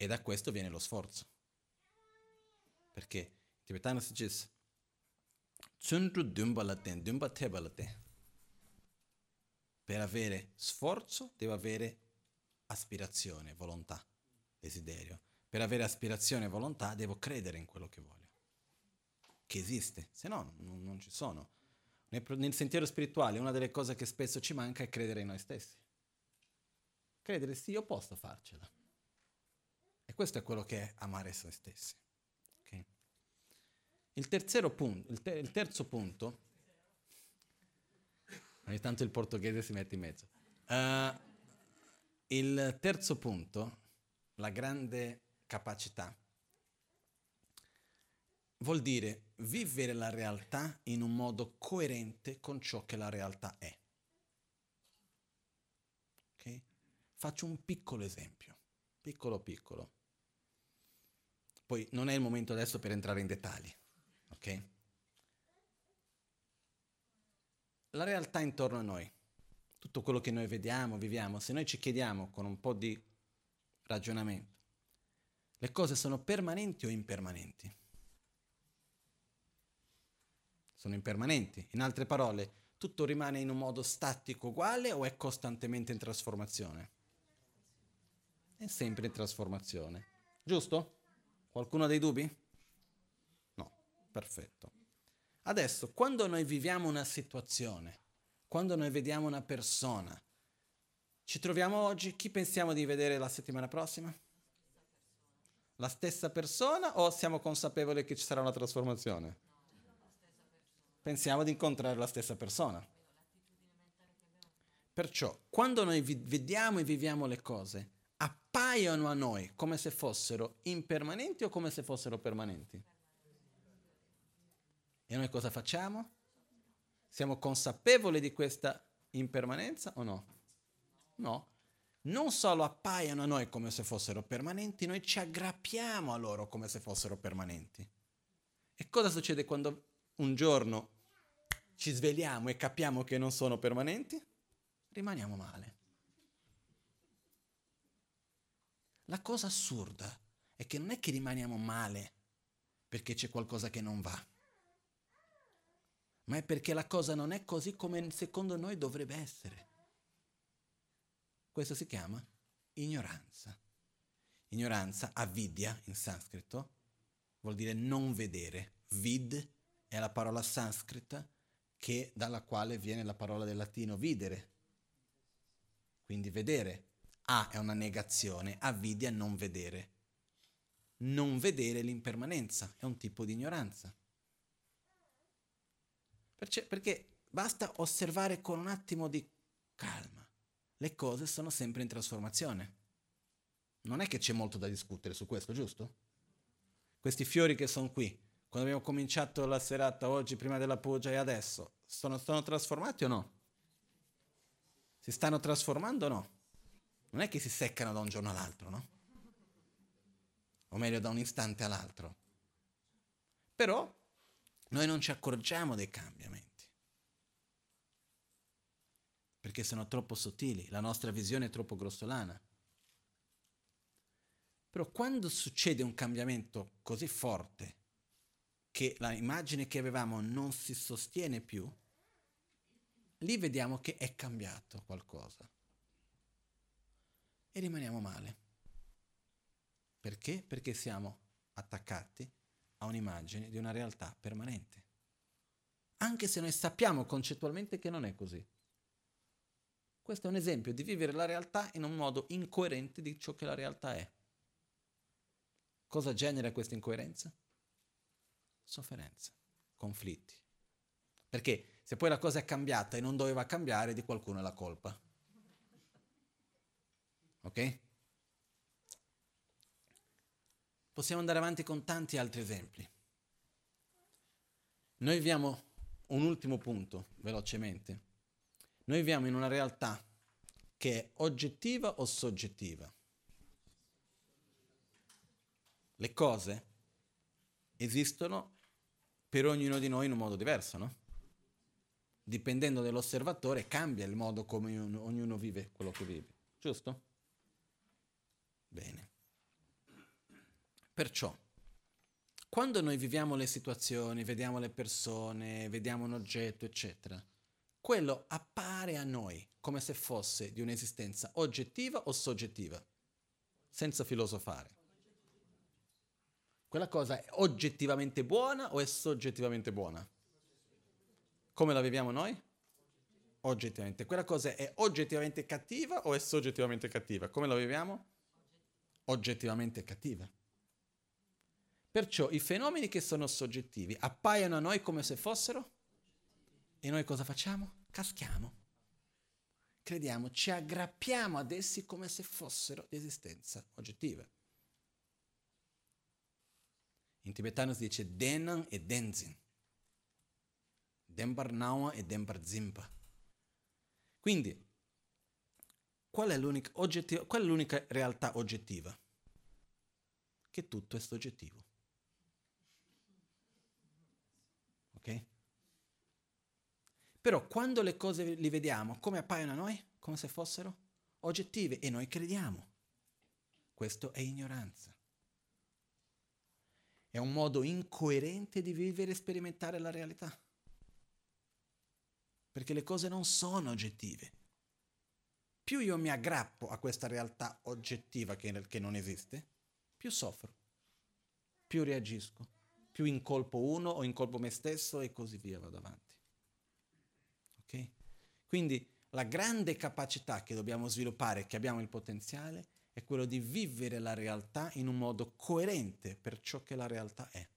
E da questo viene lo sforzo. Perché il tibetano si dice Tsundru dumba laten, dumba teba laten. Per avere sforzo devo avere aspirazione, volontà, desiderio. Per avere aspirazione e volontà devo credere in quello che voglio, che esiste, se no non, non ci sono. Nel sentiero spirituale una delle cose che spesso ci manca è credere in noi stessi. Credere sì, io posso farcela. E questo è quello che è amare se stessi. Okay? Il, punto, il, ter- il terzo punto, ogni tanto il portoghese si mette in mezzo. Uh, il terzo punto, la grande capacità, vuol dire vivere la realtà in un modo coerente con ciò che la realtà è. Okay? Faccio un piccolo esempio, piccolo piccolo. Poi non è il momento adesso per entrare in dettagli, ok? La realtà intorno a noi, tutto quello che noi vediamo, viviamo, se noi ci chiediamo con un po' di ragionamento, le cose sono permanenti o impermanenti? Sono impermanenti. In altre parole, tutto rimane in un modo statico uguale o è costantemente in trasformazione? È sempre in trasformazione. Giusto? Qualcuno ha dei dubbi? No, perfetto. Adesso, quando noi viviamo una situazione, quando noi vediamo una persona, ci troviamo oggi, chi pensiamo di vedere la settimana prossima? La stessa persona o siamo consapevoli che ci sarà una trasformazione? Pensiamo di incontrare la stessa persona. Perciò, quando noi vediamo e viviamo le cose, appaiono a noi come se fossero impermanenti o come se fossero permanenti? E noi cosa facciamo? Siamo consapevoli di questa impermanenza o no? No. Non solo appaiono a noi come se fossero permanenti, noi ci aggrappiamo a loro come se fossero permanenti. E cosa succede quando un giorno ci svegliamo e capiamo che non sono permanenti? Rimaniamo male. La cosa assurda è che non è che rimaniamo male perché c'è qualcosa che non va, ma è perché la cosa non è così come secondo noi dovrebbe essere. Questo si chiama ignoranza. Ignoranza, avidya in sanscrito, vuol dire non vedere. Vid è la parola sanscrita che, dalla quale viene la parola del latino videre. Quindi vedere. A è una negazione, avidya è non vedere. Non vedere l'impermanenza è un tipo di ignoranza. Perché, perché basta osservare con un attimo di calma le cose sono sempre in trasformazione. Non è che c'è molto da discutere su questo, giusto? Questi fiori che sono qui, quando abbiamo cominciato la serata oggi, prima della pugia e adesso, sono, sono trasformati o no? Si stanno trasformando o no? Non è che si seccano da un giorno all'altro, no? O meglio, da un istante all'altro. Però noi non ci accorgiamo dei cambiamenti perché sono troppo sottili, la nostra visione è troppo grossolana. Però quando succede un cambiamento così forte che l'immagine che avevamo non si sostiene più, lì vediamo che è cambiato qualcosa. E rimaniamo male. Perché? Perché siamo attaccati a un'immagine di una realtà permanente. Anche se noi sappiamo concettualmente che non è così. Questo è un esempio di vivere la realtà in un modo incoerente di ciò che la realtà è. Cosa genera questa incoerenza? Sofferenza, conflitti. Perché se poi la cosa è cambiata e non doveva cambiare, di qualcuno è la colpa. Ok? Possiamo andare avanti con tanti altri esempi. Noi viviamo un ultimo punto, velocemente. Noi viviamo in una realtà che è oggettiva o soggettiva. Le cose esistono per ognuno di noi in un modo diverso, no? dipendendo dall'osservatore, cambia il modo come ognuno, vive quello che vive. Giusto? Bene. Perciò, quando noi viviamo le situazioni, vediamo le persone, vediamo un oggetto, eccetera, quello appare a noi come se fosse di un'esistenza oggettiva o soggettiva, senza filosofare. Quella cosa è oggettivamente buona o è soggettivamente buona? Come la viviamo noi? Oggettivamente. Quella cosa è oggettivamente cattiva o è soggettivamente cattiva? Come la viviamo? Oggettivamente cattiva. Perciò i fenomeni che sono soggettivi appaiono a noi come se fossero e noi cosa facciamo? Caschiamo. Crediamo, ci aggrappiamo ad essi come se fossero di esistenza oggettiva. In tibetano si dice Denan e Denzin. Dembar Nawa e Dembar Zimpa. Quindi, qual è, qual è l'unica realtà oggettiva? Che tutto è soggettivo. Ok? Però quando le cose le vediamo, come appaiono a noi? Come se fossero oggettive e noi crediamo. Questo è ignoranza. È un modo incoerente di vivere e sperimentare la realtà. Perché le cose non sono oggettive. Più io mi aggrappo a questa realtà oggettiva che, che non esiste, più soffro, più reagisco, più incolpo uno o incolpo me stesso e così via vado avanti. Okay? Quindi la grande capacità che dobbiamo sviluppare, che abbiamo il potenziale, è quello di vivere la realtà in un modo coerente per ciò che la realtà è.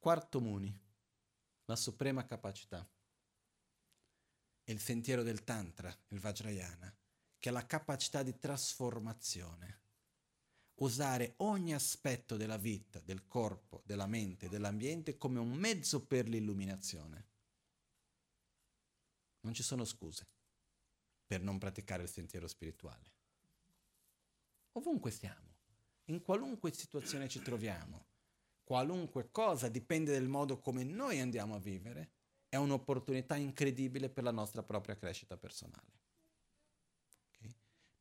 Quarto Muni, la suprema capacità. È il sentiero del Tantra, il Vajrayana, che è la capacità di trasformazione usare ogni aspetto della vita, del corpo, della mente, dell'ambiente come un mezzo per l'illuminazione. Non ci sono scuse per non praticare il sentiero spirituale. Ovunque stiamo, in qualunque situazione ci troviamo, qualunque cosa dipende dal modo come noi andiamo a vivere, è un'opportunità incredibile per la nostra propria crescita personale.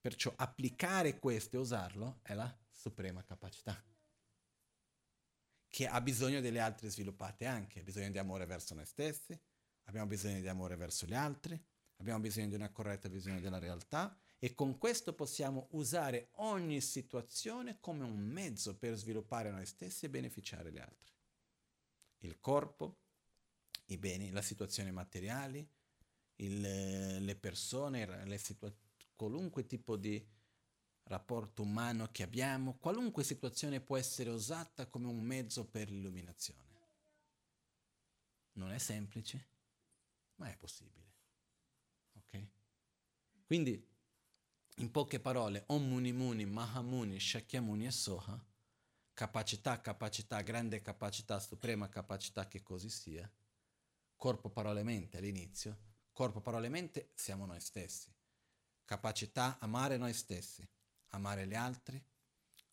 Perciò applicare questo e usarlo è la suprema capacità, che ha bisogno delle altre sviluppate anche, ha bisogno di amore verso noi stessi, abbiamo bisogno di amore verso gli altri, abbiamo bisogno di una corretta visione della realtà e con questo possiamo usare ogni situazione come un mezzo per sviluppare noi stessi e beneficiare gli altri. Il corpo, i beni, le situazioni materiali, il, le persone, le situa- qualunque tipo di rapporto umano che abbiamo, qualunque situazione può essere usata come un mezzo per l'illuminazione. Non è semplice, ma è possibile. Ok? Quindi, in poche parole, Om Muni Muni, Mahamuni, Shakyamuni e Soha, capacità, capacità, grande capacità, suprema capacità che così sia, corpo, parole, mente all'inizio, corpo, parole, mente siamo noi stessi, capacità amare noi stessi, amare gli altri,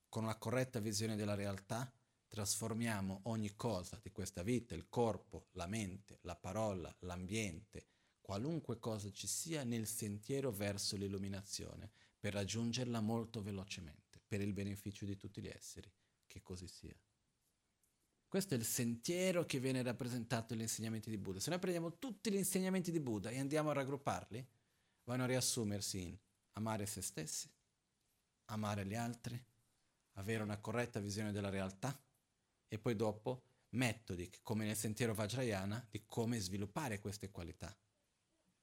con una corretta visione della realtà, trasformiamo ogni cosa di questa vita, il corpo, la mente, la parola, l'ambiente, qualunque cosa ci sia nel sentiero verso l'illuminazione, per raggiungerla molto velocemente, per il beneficio di tutti gli esseri, che così sia. Questo è il sentiero che viene rappresentato negli insegnamenti di Buddha. Se noi prendiamo tutti gli insegnamenti di Buddha e andiamo a raggrupparli, vanno a riassumersi in amare se stessi, amare gli altri, avere una corretta visione della realtà e poi dopo metodi, come nel sentiero Vajrayana, di come sviluppare queste qualità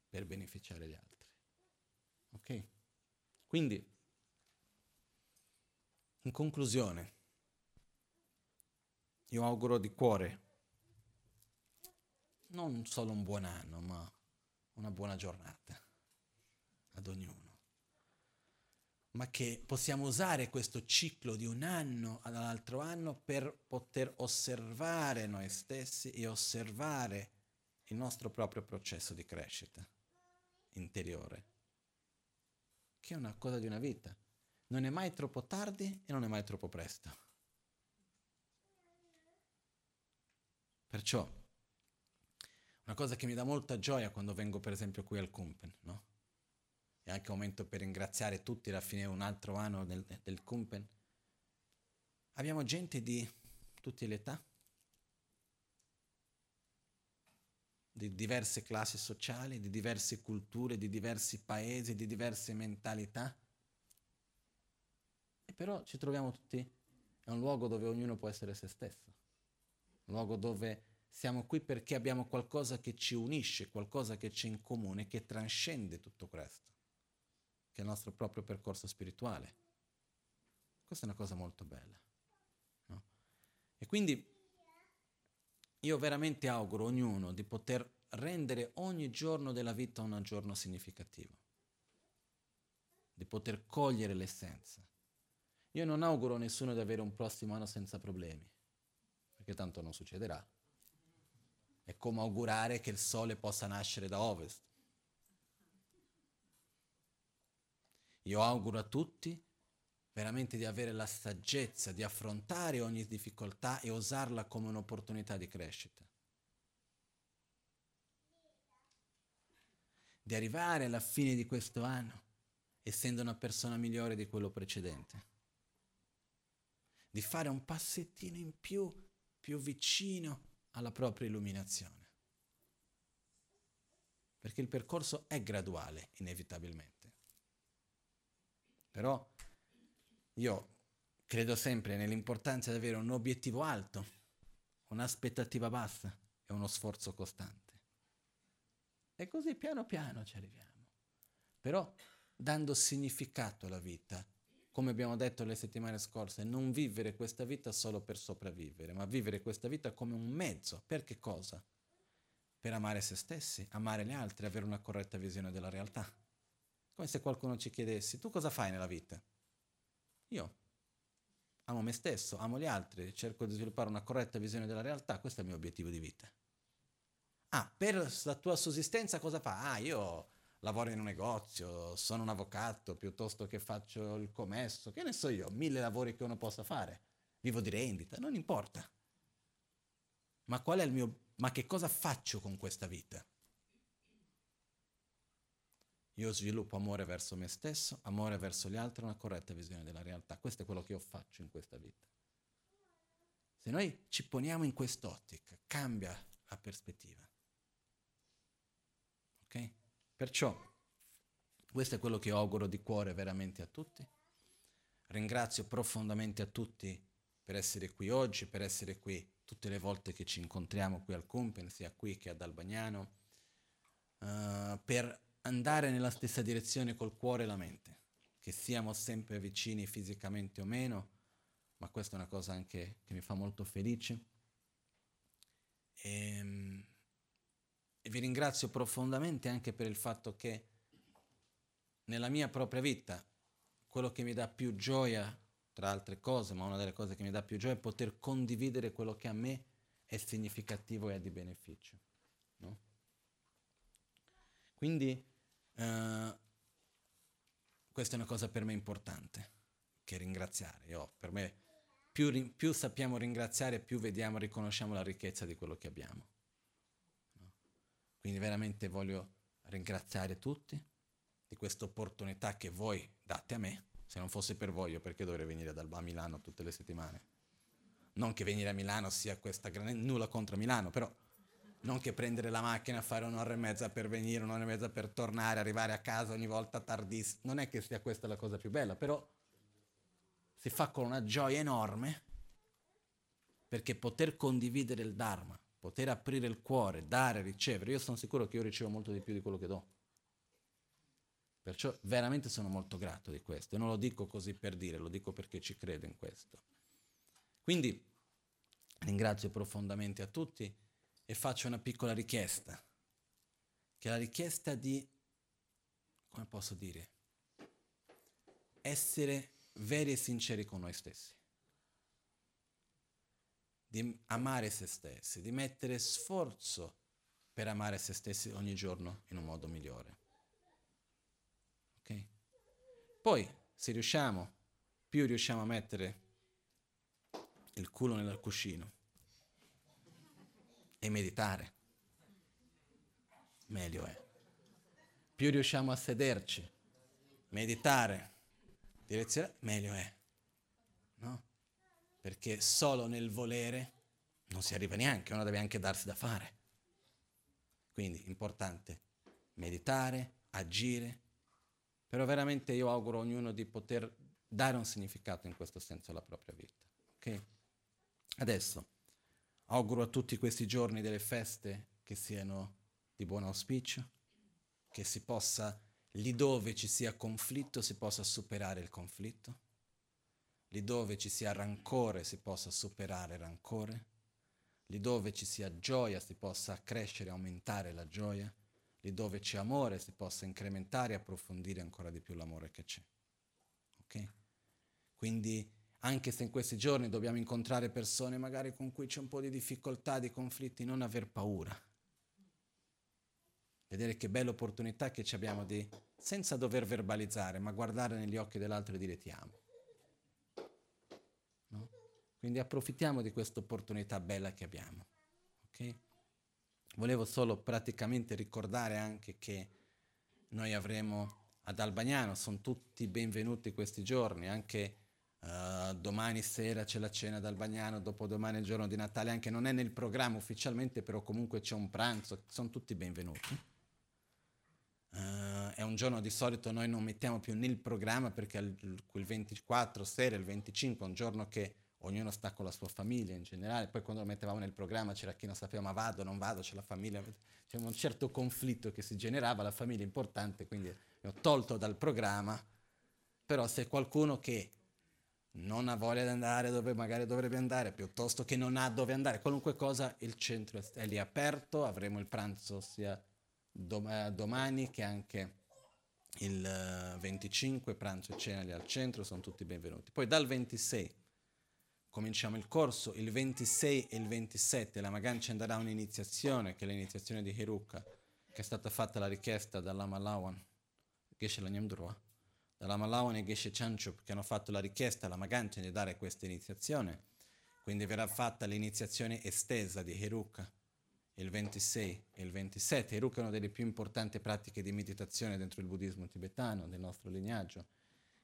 per beneficiare gli altri. Ok? Quindi, in conclusione, io auguro di cuore non solo un buon anno, ma una buona giornata ad ognuno ma che possiamo usare questo ciclo di un anno all'altro anno per poter osservare noi stessi e osservare il nostro proprio processo di crescita interiore, che è una cosa di una vita. Non è mai troppo tardi e non è mai troppo presto. Perciò Una cosa che mi dà molta gioia quando vengo per esempio qui al Kumpen, no? È anche un momento per ringraziare tutti alla fine un altro anno del, del Kumpen. Abbiamo gente di tutte le età, di diverse classi sociali, di diverse culture, di diversi paesi, di diverse mentalità. E però ci troviamo tutti, è un luogo dove ognuno può essere se stesso, un luogo dove siamo qui perché abbiamo qualcosa che ci unisce, qualcosa che c'è in comune, che trascende tutto questo, che il nostro proprio percorso spirituale. Questa è una cosa molto bella. No? E quindi io veramente auguro a ognuno di poter rendere ogni giorno della vita un giorno significativo, di poter cogliere l'essenza. Io non auguro a nessuno di avere un prossimo anno senza problemi, perché tanto non succederà. È come augurare che il sole possa nascere da ovest. Io auguro a tutti veramente di avere la saggezza di affrontare ogni difficoltà e usarla come un'opportunità di crescita. Di arrivare alla fine di questo anno essendo una persona migliore di quello precedente. Di fare un passettino in più, più vicino alla propria illuminazione. Perché il percorso è graduale, inevitabilmente. Però io credo sempre nell'importanza di avere un obiettivo alto, un'aspettativa bassa e uno sforzo costante. E così piano piano ci arriviamo. Però dando significato alla vita, come abbiamo detto le settimane scorse, non vivere questa vita solo per sopravvivere, ma vivere questa vita come un mezzo. Per che cosa? Per amare se stessi, amare gli altri, avere una corretta visione della realtà. Come se qualcuno ci chiedesse, tu cosa fai nella vita? Io amo me stesso, amo gli altri, cerco di sviluppare una corretta visione della realtà, questo è il mio obiettivo di vita. Ah, per la tua sussistenza cosa fa? Ah, io lavoro in un negozio, sono un avvocato piuttosto che faccio il commesso, che ne so io, mille lavori che uno possa fare. Vivo di rendita, non importa. Ma qual è il mio ma che cosa faccio con questa vita? Io sviluppo amore verso me stesso, amore verso gli altri, una corretta visione della realtà. Questo è quello che io faccio in questa vita. Se noi ci poniamo in quest'ottica, cambia la prospettiva. Ok? Perciò, questo è quello che auguro di cuore veramente a tutti. Ringrazio profondamente a tutti per essere qui oggi, per essere qui tutte le volte che ci incontriamo qui al Kumpen, sia qui che ad Albagnano, uh, per andare nella stessa direzione col cuore e la mente, che siamo sempre vicini fisicamente o meno, ma questa è una cosa anche che mi fa molto felice. E, ehm, e vi ringrazio profondamente anche per il fatto che nella mia propria vita quello che mi dà più gioia, tra altre cose, ma una delle cose che mi dà più gioia è poter condividere quello che a me è significativo e è di beneficio. No? Quindi Uh, questa è una cosa per me importante, che ringraziare. Io, per me, più, più, sappiamo ringraziare, più vediamo, riconosciamo la ricchezza di quello che abbiamo. No? Quindi veramente voglio ringraziare tutti di questa opportunità che voi date a me. Se non fosse per voi, io perché dovrei venire dal, a Milano tutte le settimane? Non che venire a Milano sia questa grande... nulla contro Milano, però non che prendere la macchina, fare un'ora e mezza per venire, un'ora e mezza per tornare, arrivare a casa ogni volta tardissimo. Non è che sia questa la cosa più bella, però si fa con una gioia enorme perché poter condividere il Dharma, poter aprire il cuore, dare, ricevere, io sono sicuro che io ricevo molto di più di quello che do. Perciò veramente sono molto grato di questo e non lo dico così per dire, lo dico perché ci credo in questo. Quindi ringrazio profondamente a tutti e faccio una piccola richiesta, che è la richiesta di, come posso dire, essere veri e sinceri con noi stessi, di amare se stessi, di mettere sforzo per amare se stessi ogni giorno in un modo migliore. Ok? Poi, se riusciamo, più riusciamo a mettere il culo nel cuscino, e meditare. meglio è. Più riusciamo a sederci, meditare, direzionare, meglio è. No? Perché solo nel volere non si arriva neanche, uno deve anche darsi da fare. Quindi importante meditare, agire, però veramente io auguro a ognuno di poter dare un significato in questo senso alla propria vita. Okay? Adesso auguro a tutti questi giorni delle feste che siano di buon auspicio, che si possa, lì dove ci sia conflitto, si possa superare il conflitto, lì dove ci sia rancore, si possa superare il rancore, lì dove ci sia gioia, si possa crescere, aumentare la gioia, lì dove c'è amore, si possa incrementare e approfondire ancora di più l'amore che c'è. Ok? Quindi anche se in questi giorni dobbiamo incontrare persone magari con cui c'è un po' di difficoltà, di conflitti, non aver paura. Vedere che bella opportunità che abbiamo di, senza dover verbalizzare, ma guardare negli occhi dell'altro e dire ti amo. No? Quindi approfittiamo di questa opportunità bella che abbiamo. Okay? Volevo solo praticamente ricordare anche che noi avremo ad Albagnano, sono tutti benvenuti questi giorni, anche Uh, domani sera c'è la cena dal Bagnano, dopodomani è il giorno di Natale, anche non è nel programma ufficialmente, però comunque c'è un pranzo, sono tutti benvenuti. Uh, è un giorno di solito noi non mettiamo più nel programma perché il, il 24 sera, il 25 è un giorno che ognuno sta con la sua famiglia in generale, poi quando lo mettevamo nel programma c'era chi non sapeva ma vado, non vado, c'è la famiglia, c'è un certo conflitto che si generava, la famiglia è importante, quindi ho tolto dal programma, però se qualcuno che non ha voglia di andare dove magari dovrebbe andare, piuttosto che non ha dove andare, qualunque cosa, il centro è lì aperto, avremo il pranzo sia dom- eh, domani che anche il 25, pranzo e cena lì al centro, sono tutti benvenuti. Poi dal 26 cominciamo il corso, il 26 e il 27 la Magan ci andrà un'iniziazione, che è l'iniziazione di Hiruka, che è stata fatta la richiesta dall'Ama Lawan, Geshe Lanyam Drua dalla Malawan e Geshe Chanchup che hanno fatto la richiesta alla Maganchen di dare questa iniziazione. Quindi verrà fatta l'iniziazione estesa di Heruka il 26 e il 27. Heruka è una delle più importanti pratiche di meditazione dentro il buddismo tibetano, del nostro lignaggio.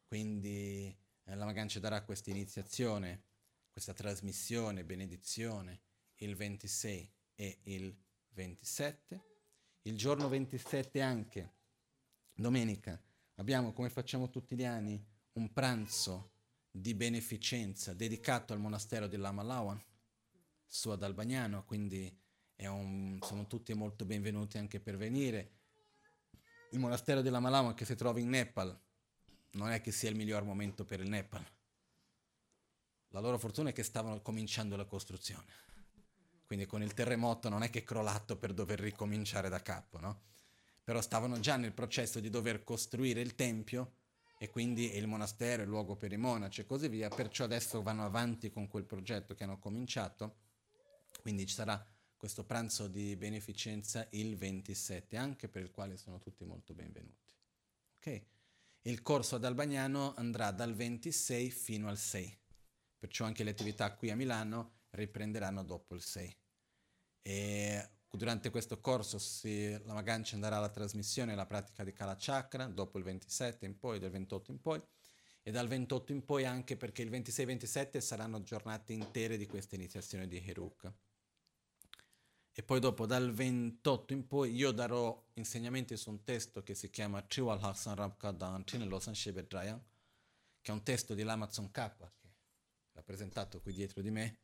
Quindi eh, la Maganchen darà questa iniziazione, questa trasmissione, benedizione, il 26 e il 27. Il giorno 27 anche, domenica, Abbiamo, come facciamo tutti gli anni, un pranzo di beneficenza dedicato al monastero di Lama Lawan, su ad Albagnano, quindi un, sono tutti molto benvenuti anche per venire. Il monastero di Lama Lawan che si trova in Nepal non è che sia il miglior momento per il Nepal. La loro fortuna è che stavano cominciando la costruzione. Quindi con il terremoto non è che è crollato per dover ricominciare da capo, no? Però stavano già nel processo di dover costruire il tempio e quindi il monastero, il luogo per i monaci e così via, perciò adesso vanno avanti con quel progetto che hanno cominciato, quindi ci sarà questo pranzo di beneficenza il 27, anche per il quale sono tutti molto benvenuti. Okay? Il corso ad Albagnano andrà dal 26 fino al 6, perciò anche le attività qui a Milano riprenderanno dopo il 6. E Durante questo corso si, la Magancia andrà alla trasmissione e alla pratica di Kala Chakra, dopo il 27 in poi, del 28 in poi, e dal 28 in poi anche perché il 26 27 saranno giornate intere di questa iniziazione di Heruka. E poi dopo, dal 28 in poi, io darò insegnamenti su un testo che si chiama Triwal Haksan Rabkadan Trinelosan Shebedraya, che è un testo di l'Amazon K, che è rappresentato qui dietro di me,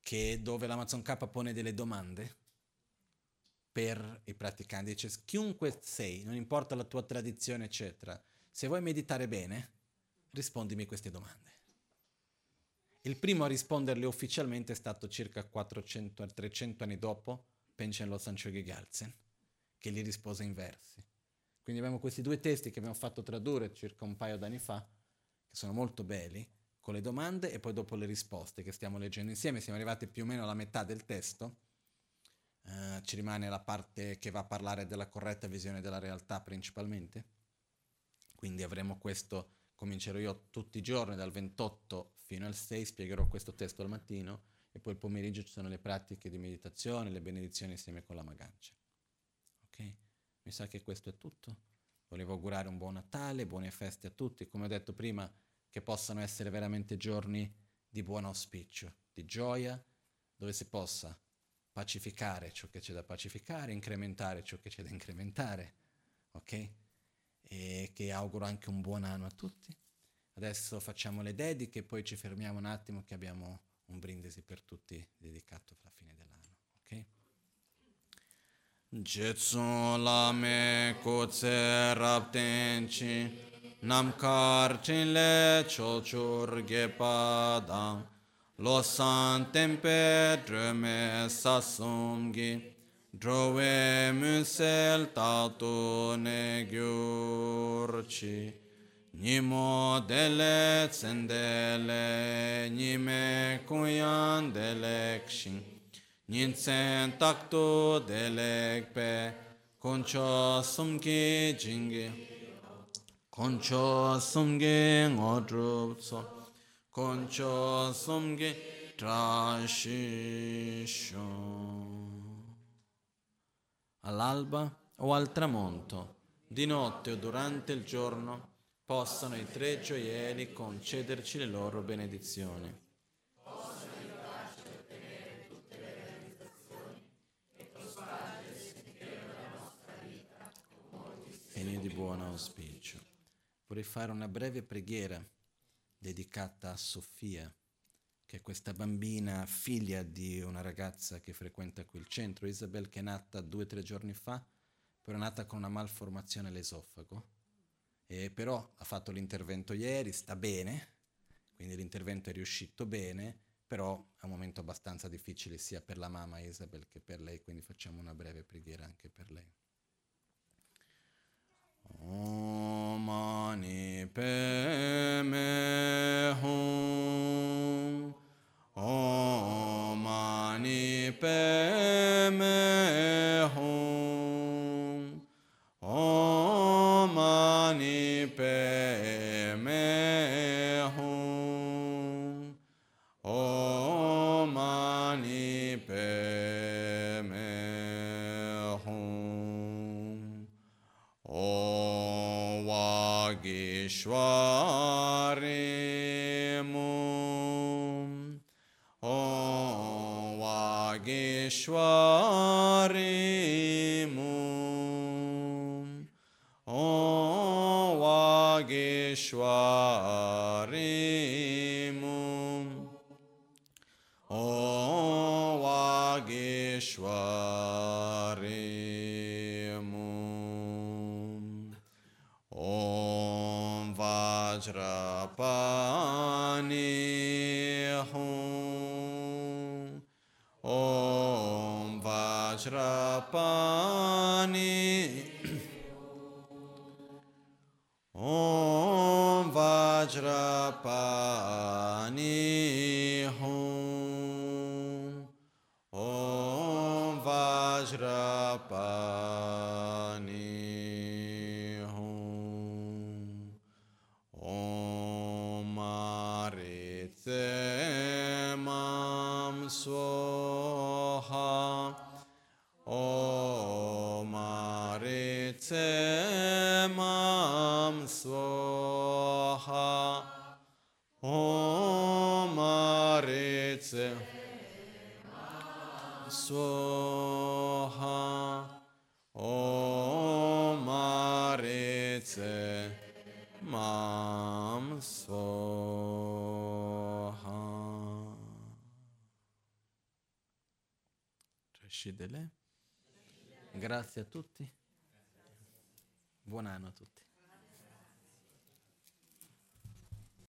che dove l'Amazon K pone delle domande per i praticanti. Dice, chiunque sei, non importa la tua tradizione, eccetera, se vuoi meditare bene, rispondimi queste domande. Il primo a risponderle ufficialmente è stato circa 400-300 anni dopo, Penchen Lo Sanchogi Galsen, che gli rispose in versi. Quindi abbiamo questi due testi che abbiamo fatto tradurre circa un paio d'anni fa, che sono molto belli, con le domande e poi dopo le risposte che stiamo leggendo insieme. Siamo arrivati più o meno alla metà del testo eh, ci rimane la parte che va a parlare della corretta visione della realtà principalmente. Quindi avremo questo, comincerò io tutti i giorni dal 28 fino al 6, spiegherò questo testo al mattino e poi il pomeriggio ci sono le pratiche di meditazione, le benedizioni insieme con la magancia. Ok? Mi sa che questo è tutto. Volevo augurare un buon Natale, buone feste a tutti, come ho detto prima, che possano essere veramente giorni di buon auspicio, di gioia, dove si possa pacificare ciò che c'è da pacificare, incrementare ciò che c'è da incrementare, ok? E che auguro anche un buon anno a tutti. Adesso facciamo le dediche, poi ci fermiamo un attimo che abbiamo un brindisi per tutti dedicato alla fine dell'anno, ok? Jetsu lame kotse raptenci namkar chinle chochur gepadang lo san tempe dreme sasumgi drove musel tato ne gyurci Nimo dele tsendele, nime kuyan delek shin, ninsen takto delek pe, koncho sumki jingi, koncho sumgi ngodrup so, koncho sumgi trashisho. All'alba o al tramonto, di notte o durante il giorno, possano i tre gioielli concederci le loro benedizioni. E di buon auspicio. Vorrei fare una breve preghiera dedicata a Sofia, che è questa bambina figlia di una ragazza che frequenta qui il centro, Isabel, che è nata due o tre giorni fa, però è nata con una malformazione all'esofago eh, però ha fatto l'intervento ieri, sta bene, quindi l'intervento è riuscito bene, però è un momento abbastanza difficile sia per la mamma Isabel che per lei, quindi facciamo una breve preghiera anche per lei. Om Mani Padme Hum Om Mani Padme On. Rashidele Grazie a tutti. Buon anno a tutti.